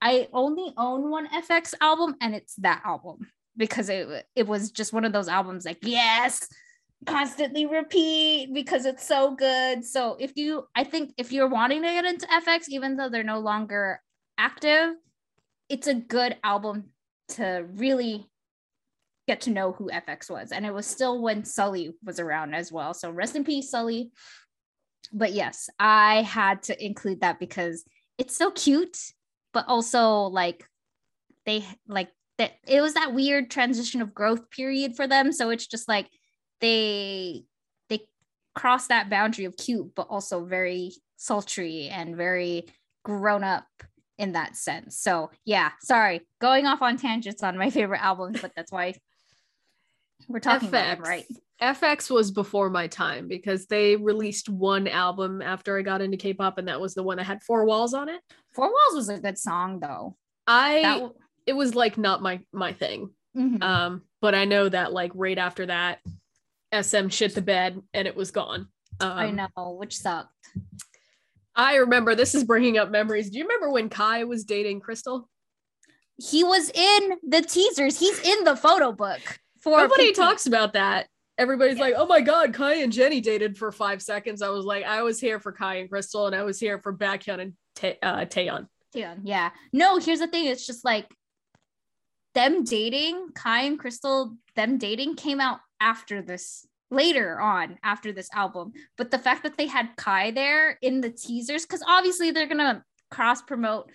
I only own one FX album, and it's that album because it, it was just one of those albums like, yes, constantly repeat because it's so good. So if you, I think if you're wanting to get into FX, even though they're no longer active, it's a good album to really get to know who FX was. And it was still when Sulli was around as well. So rest in peace, Sulli. But yes, I had to include that because it's so cute, but also like they like that it was that weird transition of growth period for them. So it's just like they they cross that boundary of cute but also very sultry and very grown up in that sense so yeah sorry going off on tangents on my favorite albums but that's why we're talking FX. about them, right FX was before my time because they released one album after I got into K-pop and that was the one that had Four Walls on it. Four Walls was a good song though. I w- it was like not my my thing. Mm-hmm. Um but I know that like right after that SM shit the bed and it was gone. Um, I know, which sucked. I remember this is bringing up memories. Do you remember when Kai was dating Krystal? He was in the teasers. He's in the photo book. For nobody talks about that. Everybody's yeah. like, "Oh my god, Kai and Jennie dated for five seconds." I was like, I was here for Kai and Krystal, and I was here for Baekhyun and Tae- uh, Taeyeon. Taeyeon, yeah. No, here's the thing. It's just like them dating, Kai and Crystal, them dating came out after this later on after this album. But the fact that they had kai there in the teasers because obviously they're gonna cross promote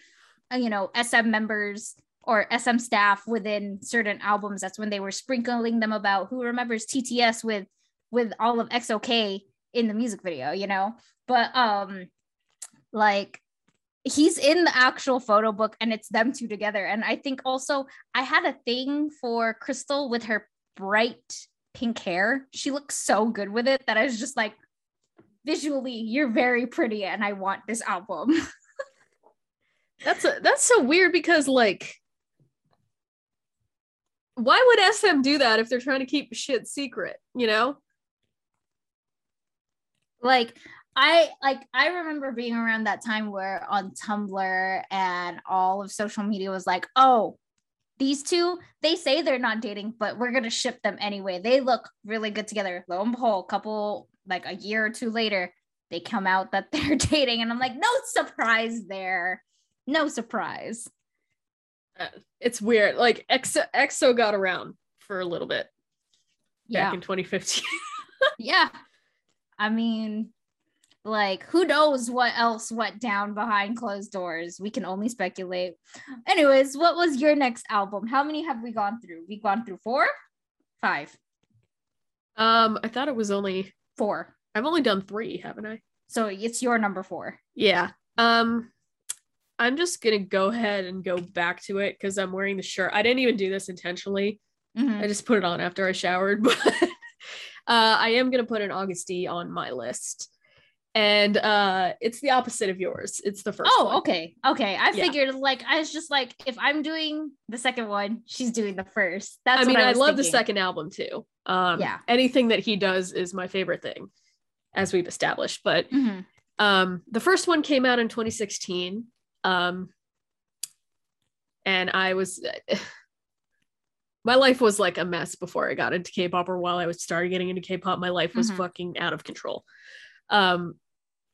uh, you know sm members or sm staff within certain albums. That's when they were sprinkling them about who remembers tts with with all of EXO-K in the music video you know? But um like he's in the actual photo book and it's them two together. And i think also i had a thing for krystal with her bright pink hair. She looks so good with it that I was just like, visually, you're very pretty, and I want this album. that's a, that's so weird because like, why would SM do that if they're trying to keep shit secret? You know, like I like I remember being around that time where on Tumblr and all of social media was like, oh, these two, they say they're not dating, but we're gonna ship them anyway. They look really good together. Lo and behold, a couple like a year or two later, they come out that they're dating, and I'm like, no surprise there, no surprise. Uh, it's weird. Like EXO, EXO got around for a little bit yeah. back in 2015. yeah, I mean, like who knows what else went down behind closed doors? We can only speculate. Anyways what was your next album? How many have we gone through? We've gone through four? Five? Um i thought it was only four. I've only done three haven't i? So it's your number four. Yeah. Um i'm just gonna go ahead and go back to it because i'm wearing the shirt. I didn't even do this intentionally. Mm-hmm. i just put it on after i showered but uh i am gonna put an Agust on my list and uh it's the opposite of yours. It's the first Oh, one. okay. Okay. I Yeah. figured like I was just like if I'm doing the second one, she's doing the first. That's I mean, I, I, love the second album too. Um Yeah. anything that he does is my favorite thing, as we've established. But Mhm. um the first one came out in 2016. Um and I was my life was like a mess before I got into K-pop or while I was started getting into K-pop. My life was Mhm. fucking out of control. Um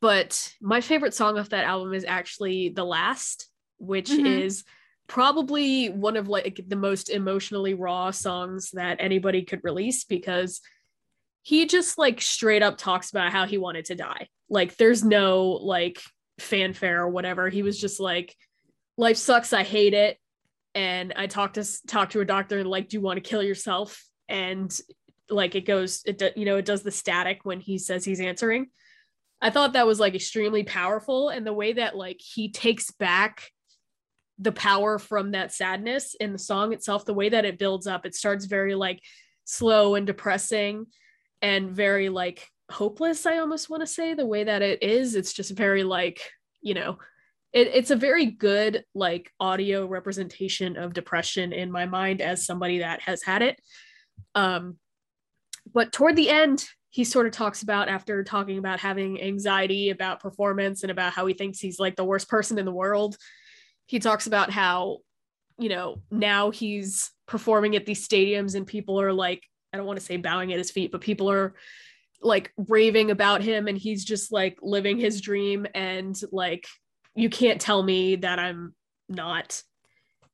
but my favorite song off that album is actually The Last, which Mhm. is probably one of like the most emotionally raw songs that anybody could release because he just like straight up talks about how he wanted to die. Like there's no like fanfare or whatever. He was just like life sucks, I hate it. And I talked to talk to a doctor and like do you want to kill yourself? And like it goes it do, you know it does the static when he says he's answering. I thought that was like extremely powerful and the way that like he takes back the power from that sadness in the song itself the way that it builds up it starts very like slow and depressing and very like hopeless i almost want to say the way that it is. It's just very like you know it, it's a very good like audio representation of depression in my mind as somebody that has had it. Um but toward the end he sort of talks about after talking about having anxiety about performance and about how he thinks he's like the worst person in the world he talks about how you know now he's performing at these stadiums and people are like i don't want to say bowing at his feet but people are like raving about him and he's just like living his dream and like you can't tell me that i'm not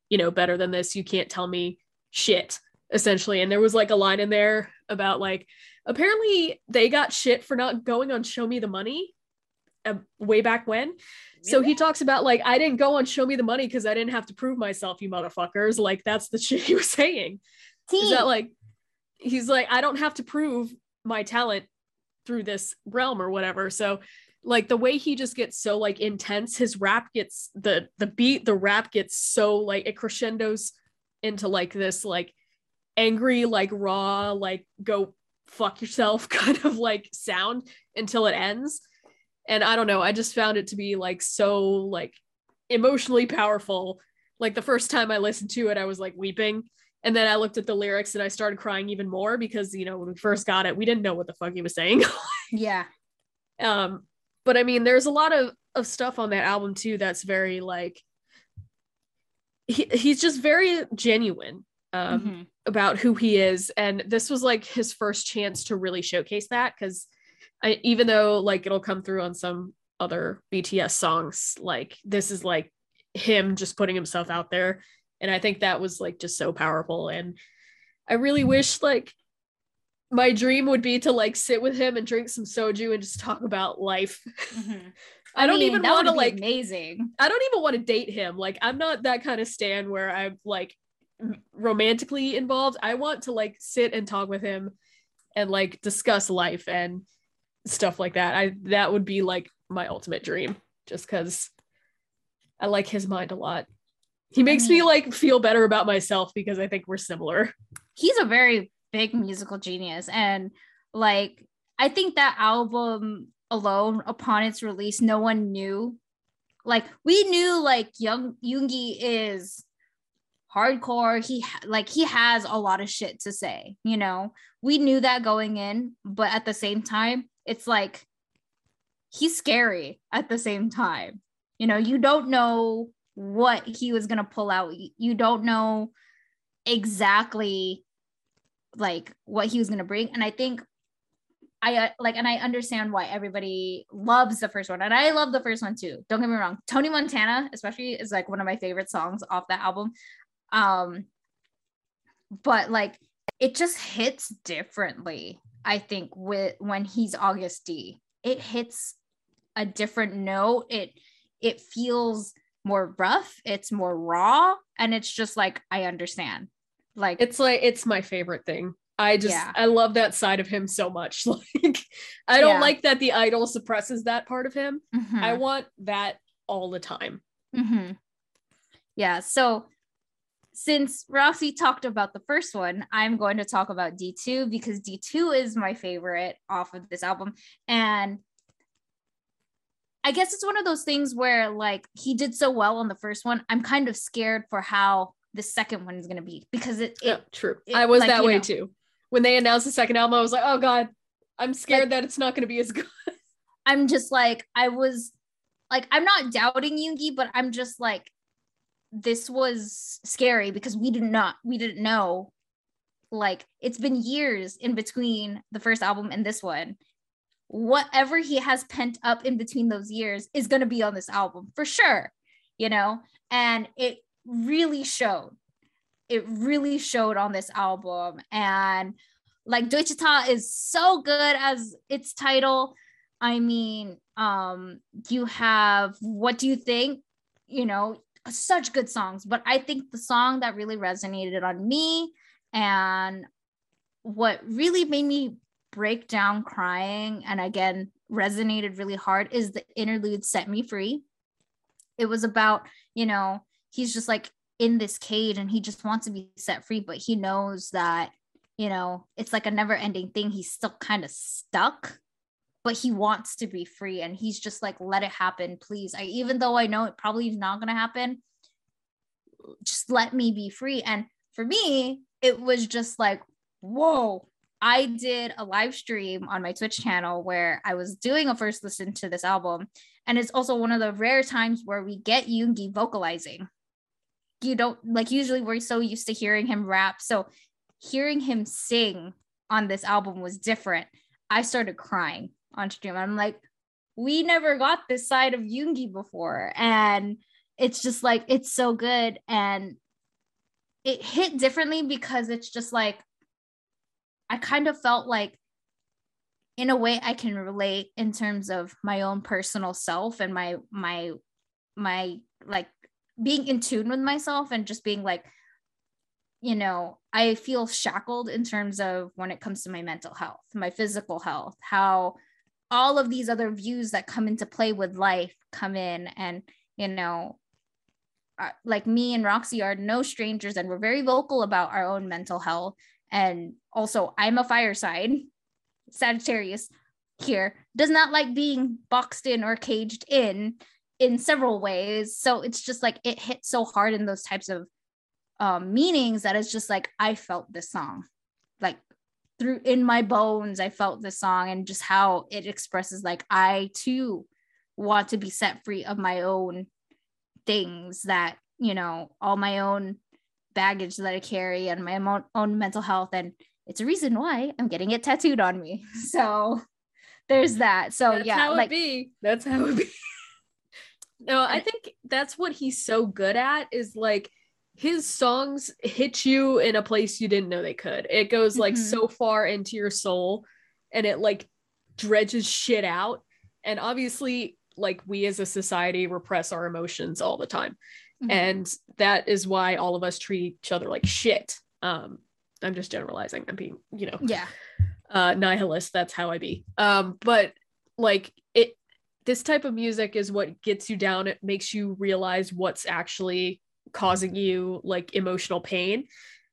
you know better than this. You can't tell me shit essentially. And there was like a line in there about like apparently they got shit for not going on show me the money uh, way back when so he talks about like I didn't go on show me the money because I didn't have to prove myself, you motherfuckers. Like that's the shit he was saying. Is that like he's like I don't have to prove my talent through this realm or whatever. So like the way he just gets so like intense, his rap gets the the beat, the rap gets so like it crescendos into like this like angry, like raw, like go fuck yourself kind of like sound until it ends. And i don't know i just found it to be like so like emotionally powerful. Like the first time i listened to it i was like weeping. And then i looked at the lyrics and i started crying even more because you know when we first got it we didn't know what the fuck he was saying. Yeah. um but i mean there's a lot of of stuff on that album too that's very like he, he's just very genuine. Um Mhm. About who he is and this was like his first chance to really showcase that because even though like it'll come through on some other bts songs like this is like him just putting himself out there and i think that was like just so powerful and i really wish like my dream would be to like sit with him and drink some soju and just talk about life Mhm. i, don't mean, even want to like amazing. I don't even want to date him. Like I'm not that kind of stan where I'm like romantically involved. I want to like sit and talk with him and like discuss life and stuff like that. I that would be like my ultimate dream just cuz I like his mind a lot. He makes me mean- like feel better about myself because I think we're similar. He's a very big musical genius, and like I think that album alone, upon its release, no one knew. Like we knew, like Young Yoongi is hardcore. He like he has a lot of shit to say. You know, we knew that going in, but at the same time, it's like he's scary at the same time. You know, you don't know what he was gonna pull out. You- don't know exactly like what he was gonna bring, and I think I uh, like, and I understand why everybody loves the first one, and I love the first one too. Don't get me wrong, Tony Montana, especially, is like one of my favorite songs off that album. Um, but like, it just hits differently. I think with when he's Agust D, it hits a different note. It it feels more rough. It's more raw, and it's just like I understand. Like It's like it's my favorite thing. I just Yeah. I love that side of him so much. Like I don't Yeah. like that the idol suppresses that part of him. mhm. I want that all the time. hmm Yeah. So since Roxy talked about the first one, I'm going to talk about D2 because D2 is my favorite off of this album. And I guess it's one of those things where like he did so well on the first one. I'm kind of scared for how the second one is gonna be because it, it yeah, true. it- I was like, that way know. too. When they announced the second album, I was like, oh god, I'm scared that it's not going to be as good. I'm just like I was like I'm not doubting Yoongi, but I'm just like this was scary because we did not we didn't know like it's been years in between the first album and this one. Whatever he has pent up in between those years is going to be on this album for sure, you know? And it really showed. It really showed on this album and like Daechwita is so good as its title. I mean, um, you have what do you think? You know, such good songs, but I think the song that really resonated on me and what really made me break down crying and again resonated really hard is the interlude set me free. It was about, you know, he's just like in this cage and he just wants to be set free, but he knows that you know, it's like a never ending thing. He's still kind of stuck, but he wants to be free. And he's just like, let it happen, please. I, even though I know it probably is not going to happen, just let me be free. And for me, it was just like, whoa. I did a live stream on my Twitch channel where I was doing a first listen to this album. And it's also one of the rare times where we get Yoongi vocalizing. You don't like usually we're so used to hearing him rap. So hearing him sing on this album was different. I started crying on stream. I'm like, we never got this side of Yoongi before. And it's just like, it's so good. And it hit differently because it's just like, I kind of felt like, in a way, I can relate in terms of my own personal self and my, my, my, like being in tune with myself and just being like, you know, I feel shackled in terms of when it comes to my mental health, my physical health, how all of these other views that come into play with life come in. And, you know, uh, like me and Roxy are no strangers and we're very vocal about our own mental health. And also, I'm a fireside Sagittarius here, does not like being boxed in or caged in in several ways. So it's just like it hit so hard in those types of um, meanings that it's just like I felt this song, through in my bones. I felt this song and just how it expresses like I too want to be set free of my own things that you know all my own baggage that I carry and my own, own mental health and it's a reason why I'm getting it tattooed on me. So there's that. So that's yeah, how like it be. That's how it be. no, I think that's what he's so good at is like his songs hit you in a place you didn't know they could. It goes like Mhm. so far into your soul and it like dredges shit out. And obviously, like we as a society repress our emotions all the time. Mhm. And that is why all of us treat each other like shit. Um, I'm just generalizing. I'm being, you know, yeah. uh nihilist that's how i be um but like it this type of music is what gets you down it makes you realize what's actually causing you like emotional pain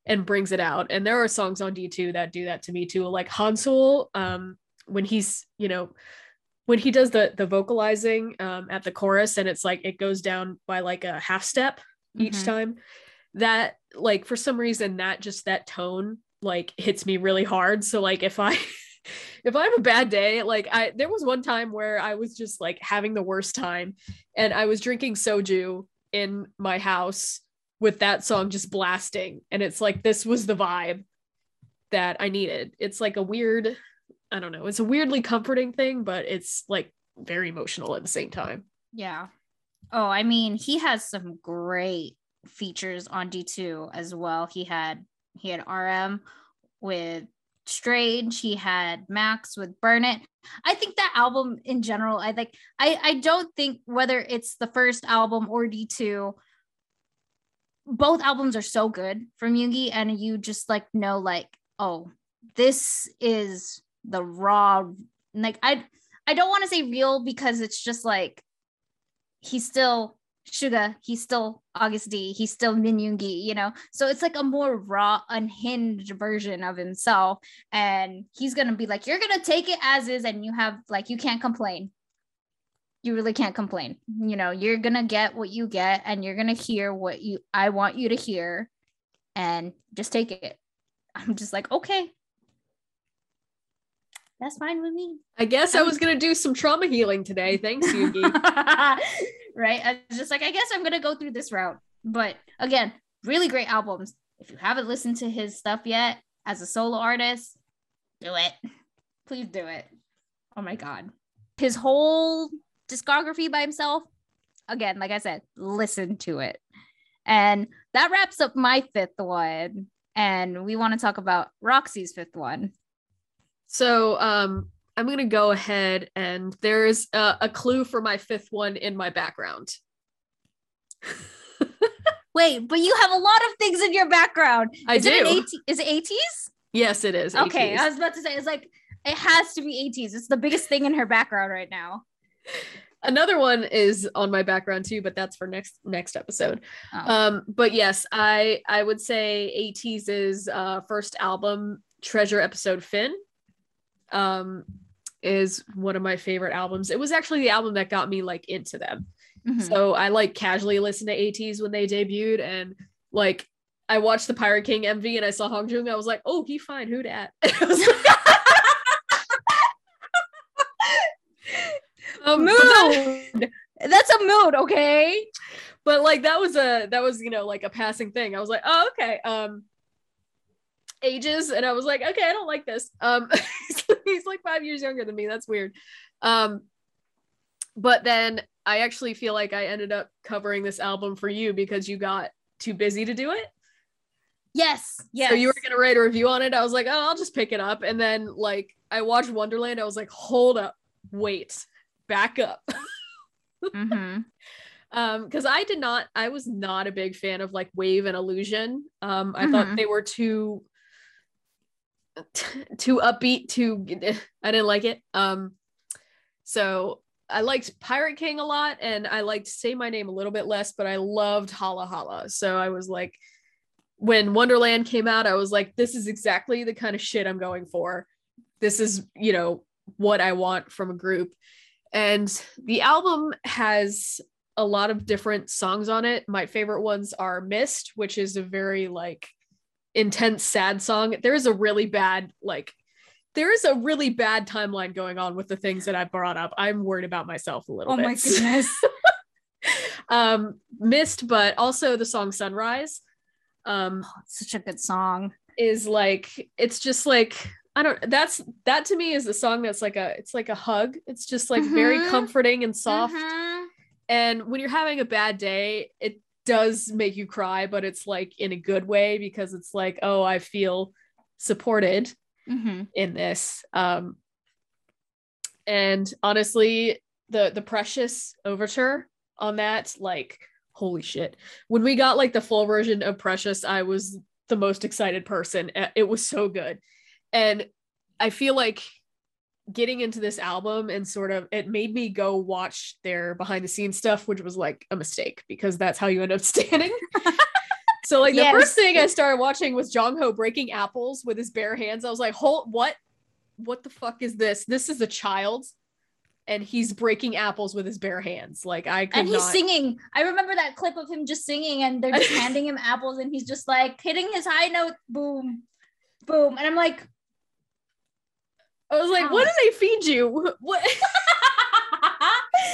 and brings it out and there are songs on d2 that do that to me too like honsool um when he's you know when he does the the vocalizing um at the chorus and it's like it goes down by like a half step each Mhm. time that like for some reason that just that tone like hits me really hard so like if i if i have a bad day like i there was one time where i was just like having the worst time and i was drinking soju in my house with that song just blasting and it's like this was the vibe that i needed it's like a weird i don't know it's a weirdly comforting thing but it's like very emotional at the same time Yeah. Oh, I mean, he has some great features on D2 as well. He had he had RM with Strange, he had Max with Burn It. I think that album in general, I like I I don't think whether it's the first album or D2 both albums are so good from Yoongi and you just like know like oh this is the raw like I I don't want to say real because it's just like he's still Suga, he's still Agust D, he's still Min Yoongi, you know. So it's like a more raw, unhinged version of himself, and he's gonna be like, "You're gonna take it as is, and you have like you can't complain. you really can't complain. You know, you're gonna get what you get, and you're gonna hear what you I want you to hear, and just take it. I'm just like, okay, that's fine with me. I guess I um, was gonna do some trauma healing today. Thanks, Yoongi. right? I was just like, I guess I'm gonna go through this route. But again, really great albums. If you haven't listened to his stuff yet as a solo artist, do it. Please do it. Oh my god. His whole discography by himself, again, like I said, listen to it. And that wraps up my fifth one. And we want to talk about Roxy's fifth one. So um, I'm gonna go ahead and there's a, a clue for my fifth one in my background. Wait, but you have a lot of things in your background. I is do. It an 80, is it ATEEZ? Yes, it is. Okay, ATEEZ. I was about to say it's like it has to be ATEEZ. It's the biggest thing in her background right now. Another one is on my background too, but that's for next next episode. Oh. Um, but yes, I I would say ATEEZ is uh first album, Treasure Episode Fin. Um, is one of my favorite albums. It was actually the album that got me like into them. Mhm. So I like casually listened to ATEEZ when they debuted and like I watched the Pirate King MV and I saw Hongjoong. I was like, oh, he fine. Who dat? um, but that- mood. That's a mood, okay? but like that was a that was you know like a passing thing. I was like, oh okay. Um, ages, and I was like, okay, I don't like this. Um, he's like five years younger than me. That's weird. Um, but then I actually feel like I ended up covering this album for you because you got too busy to do it. Yes. Yes. So you were gonna write a review on it. I was like, oh, I'll just pick it up. And then like I watched Wonderland. I was like, hold up, wait, back up. Mhm. um because i did not i was not a big fan of like wave and illusion um i thought Mhm. they were too too upbeat too i didn't like it. Um so i liked pirate king a lot and i liked say my name a little bit less but i loved hala hala. So i was like when wonderland came out i was like this is exactly the kind of shit i'm going for. This is you know what i want from a group. And the album has a lot of different songs on it. My favorite ones are Mist, which is a very like intense sad song. There is a really bad like there is a really bad timeline going on with the things that I've brought up. I'm worried about myself a little Oh bit. my goodness. um Mist, but also the song Sunrise. Um Oh, such a good song. is like it's just like I don't that's that to me is a song that's like a it's like a hug. It's just like very Mhm. comforting and soft. Mhm. And when you're having a bad day, it does make you cry, but it's like in a good way because it's like, oh, I feel supported Mhm. in this. Um, and honestly, the the Precious overture on that, like, holy shit! When we got like the full version of Precious, I was the most excited person. It was so good, and I feel like getting into this album and sort of it made me go watch their behind the scenes stuff, which was like a mistake because that's how you end up standing. so like the first thing I started watching was Jongho breaking apples with his bare hands. I was like, hold what? What the fuck is this? This is a child. And he's breaking apples with his bare hands. Like I could And he's not. singing. I remember that clip of him just singing, and they're just handing him apples, and he's just like hitting his high note, boom, boom. And I'm like, I was like, How? what did they feed you? What?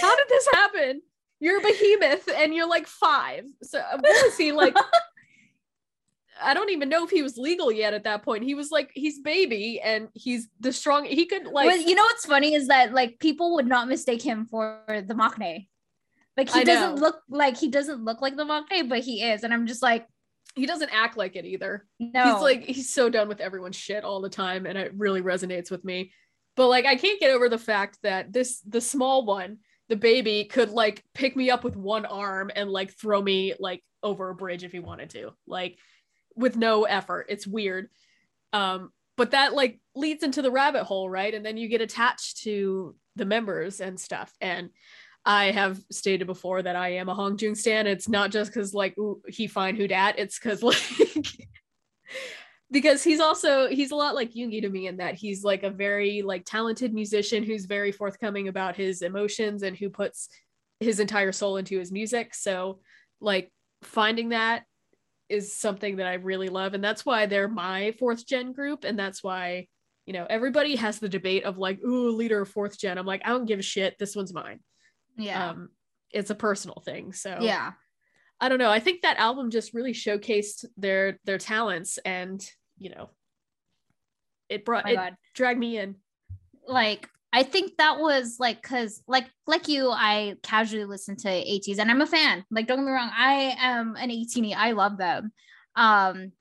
How did this happen? You're a behemoth and you're like five. So uh, what was he like? I don't even know if he was legal yet at that point. He was like, he's baby and he's the strong. He could like. well, you know what's funny is that like people would not mistake him for the maknae. Like he I doesn't know. look like he doesn't look like the maknae, but he is. And I'm just like, he doesn't act like it either. no. He's like he's so done with everyone's shit all the time, and it really resonates with me. But like, I can't get over the fact that this the small one, the baby, could like pick me up with one arm and like throw me like over a bridge if he wanted to, like with no effort. It's weird. Um, but that like leads into the rabbit hole, right? And then you get attached to the members and stuff. And I have stated before that I am a Hongjoong stan. It's not just because like ooh, he fine who dat. It's because like because he's also he's a lot like Yoongi to me in that he's like a very like talented musician who's very forthcoming about his emotions and who puts his entire soul into his music. So like finding that is something that I really love and that's why they're my fourth gen group and that's why you know everybody has the debate of like ooh leader of fourth gen. I'm like I don't give a shit. This one's mine. Yeah. Um it's a personal thing. So yeah. I don't know. I think that album just really showcased their their talents and you know it brought Oh it God. dragged me in. like I think that was like because like like you, I casually listen to ATEEZ and I'm a fan. Like don't get me wrong, I am an ATINY I love them. Um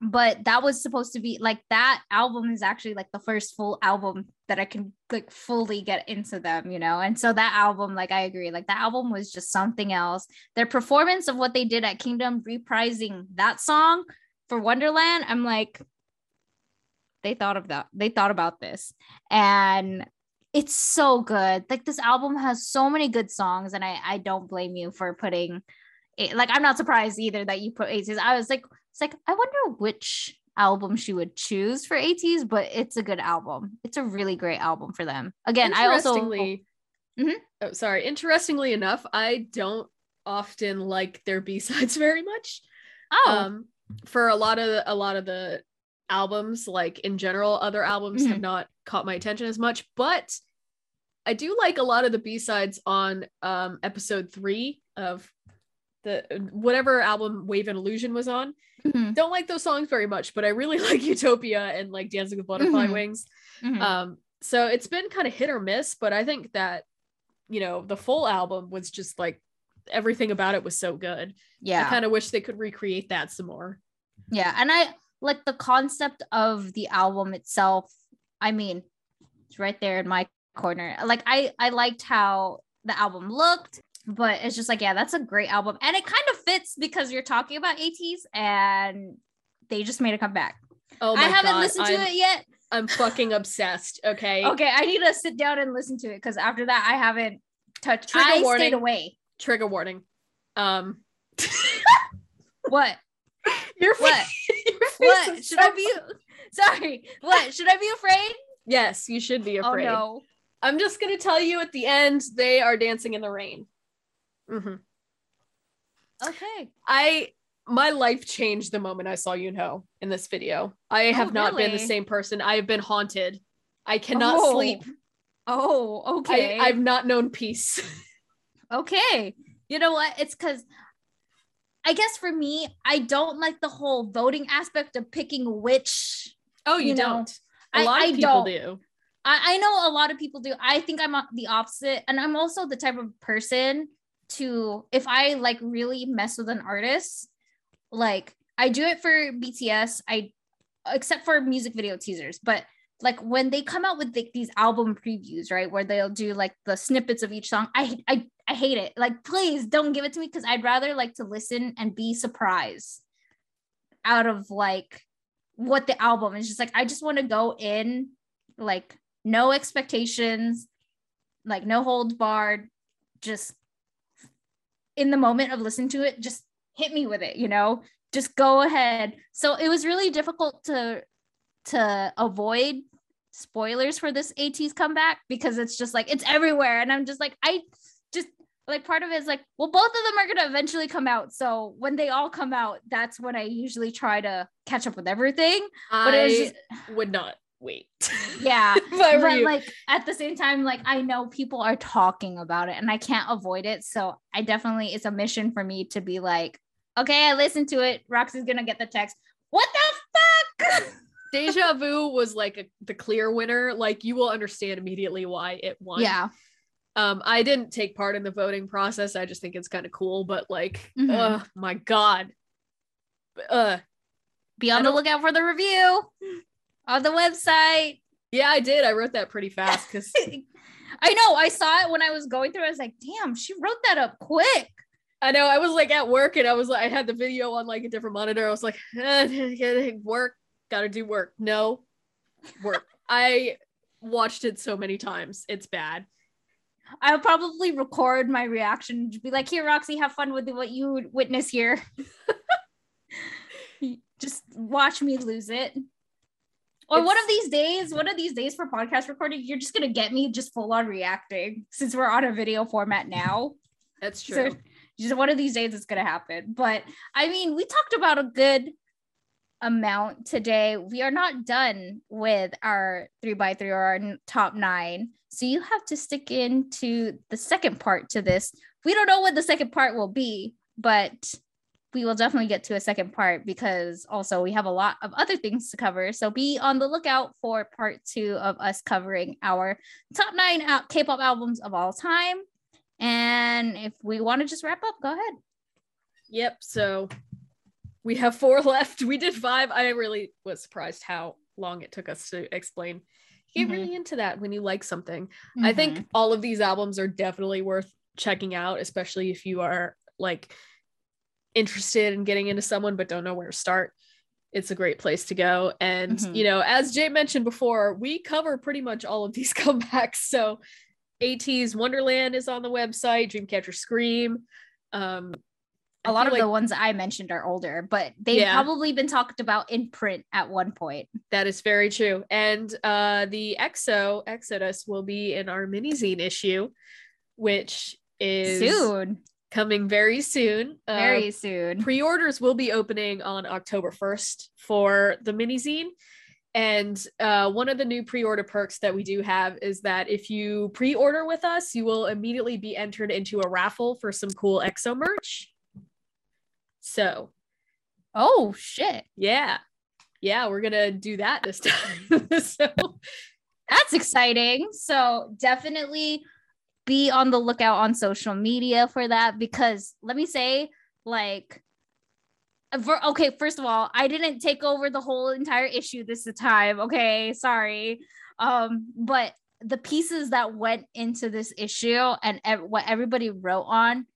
but that was supposed to be like that album is actually like the first full album that I can like fully get into them, you know. And so that album, like I agree, like that album was just something else. Their performance of what they did at Kingdom reprising that song for Wonderland, I'm like, they thought of that they thought about this and it's so good like this album has so many good songs and i i don't blame you for putting it like i'm not surprised either that you put ATEEZ i was like it's like i wonder which album she would choose for ATEEZ but it's a good album. It's a really great album for them. Again i also Interestingly- Mhm. oh sorry. Interestingly enough i don't often like their b-sides very much. Oh. Um for a lot of a lot of the albums like in general other albums have Mhm. not caught my attention as much but i do like a lot of the b-sides on um episode three of the whatever album wave and illusion was on mhm, don't like those songs very much but i really like utopia and like dancing with butterfly Mhm. wings mhm. um so it's been kind of hit or miss but i think that you know the full album was just like everything about it was so good yeah i kind of wish they could recreate that some more Yeah, and I like the concept of the album itself. I mean, it's right there in my corner. Like I I liked how the album looked, but it's just like yeah, that's a great album. And it kind of fits because you're talking about ATEEZ and they just made a comeback. oh I haven't God, listened to I'm, it yet. I'm fucking obsessed okay Okay, I need to sit down and listen to it because after that I haven't touched Trigger I warning. stayed away. trigger warning um What? your What? face- your face What? Should so I be sorry? What? Should I be afraid? yes you should be afraid Oh no. i'm just gonna tell you at the end they are dancing in the rain Mhm. Okay. I my life changed the moment I saw Yunho in this video. I have not been the Oh, same person. I have been haunted. I cannot Oh, sleep. Oh, okay. I, I've not known peace. okay. You know what? It's because I guess for me, I don't like the whole voting aspect of picking which. oh, you, You don't. A I- lot of I people don't. do. I, I know a lot of people do. I think I'm the opposite. And I'm also the type of person to, if I like really mess with an artist, like I do it for BTS, I, except for music video teasers, but like when they come out with like these album previews, right, where they'll do like the snippets of each song, I I I hate it. Like, please don't give it to me because I'd rather like to listen and be surprised out of like what the album is. Just like I just want to go in like no expectations, like no holds barred, just in the moment of listening to it, just hit me with it, you know, just go ahead. So it was really difficult to to avoid spoilers for this ATEEZ comeback because it's just like it's everywhere. And I'm just like, I just like part of it is like, well, both of them are gonna eventually come out. So when they all come out, that's when I usually try to catch up with everything. But I it was just would not wait. yeah. But you. like at the same time, like I know people are talking about it and I can't avoid it. So I definitely it's a mission for me to be like, okay, I listened to it. Roxy's gonna get the text. What the fuck? Deja Vu was like a, the clear winner. Like you will understand immediately why it won. yeah. Um, I didn't take part in the voting process. I just think it's kind of cool, but like, Mhm. oh my god. Uh Be on the lookout for the review on the website. yeah, I did. I wrote that pretty fast because I know. I saw it when I was going through. I was like, damn, she wrote that up quick. I know I was like at work and I was like I had the video on like a different monitor. I was like, eh, work, gotta do work. No, work. I watched it so many times. It's bad. I'll probably record my reaction. Be like, here, Roxy, have fun with what you witness here. Just watch me lose it. Or It's- one of these days, one of these days for podcast recording, you're just gonna get me just full on reacting since we're on a video format now. That's So true. just one of these days it's gonna happen. But I mean, we talked about a good amount today. We are not done with our three by three or our top nine. So you have to stick into the second part to this. We don't know what the second part will be, but we will definitely get to a second part because also we have a lot of other things to cover. So be on the lookout for part two of us covering our top nine K-pop albums of all time. And if we want to just wrap up, go ahead. Yep. So we have four left. We did five. I really was surprised how long it took us to explain. Get Mhm. really into that when you like something. I think all of these albums are definitely worth checking out, especially if you are like interested in getting into someone but don't know where to start. It's a great place to go. And, Mhm. you know, as Jay mentioned before, we cover pretty much all of these comebacks. So ATEEZ Wonderland is on the website, Dreamcatcher Scream. Um, a lot of the ones I mentioned are older, but they've Yeah. probably been talked about in print at one point. That is very true. And uh, the EXO Exodus will be in our mini zine issue, which is Soon, coming very soon. Uh, very soon. pre-orders will be opening on October 1st for the mini zine. And uh, one of the new pre-order perks that we do have is that if you pre-order with us, you will immediately be entered into a raffle for some cool EXO merch. So Oh shit. yeah, yeah, we're gonna do that this time. so That's exciting. So definitely be on the lookout on social media for that because let me say, like, okay, first of all, I didn't take over the whole entire issue this time. Okay, sorry. Um, but the pieces that went into this issue and ev- what everybody wrote on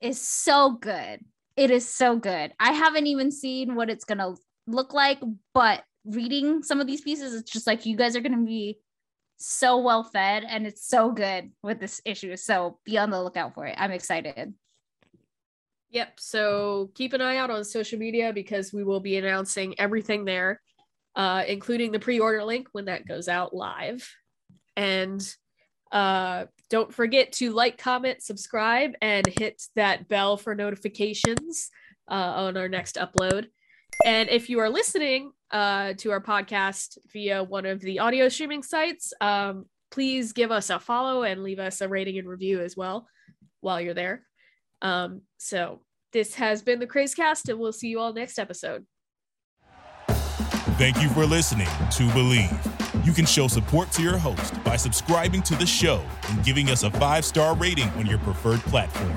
is so good. It is so good. I haven't even seen what it's gonna look like, but reading some of these pieces, it's just like you guys are gonna be so well fed and it's so good with this issue. So be on the lookout for it. I'm excited. Yep. So keep an eye out on social media because we will be announcing everything there, uh, including the pre order link when that goes out live. And uh, don't forget to like, comment, subscribe, and hit that bell for notifications uh, on our next upload. And if you are listening uh, to our podcast via one of the audio streaming sites, um, please give us a follow and leave us a rating and review as well while you're there. Um, so this has been the Craze Cast, and we'll see you all next episode. Thank you for listening to Bleav. You can show support to your host by subscribing to the show and giving us a five star rating on your preferred platform.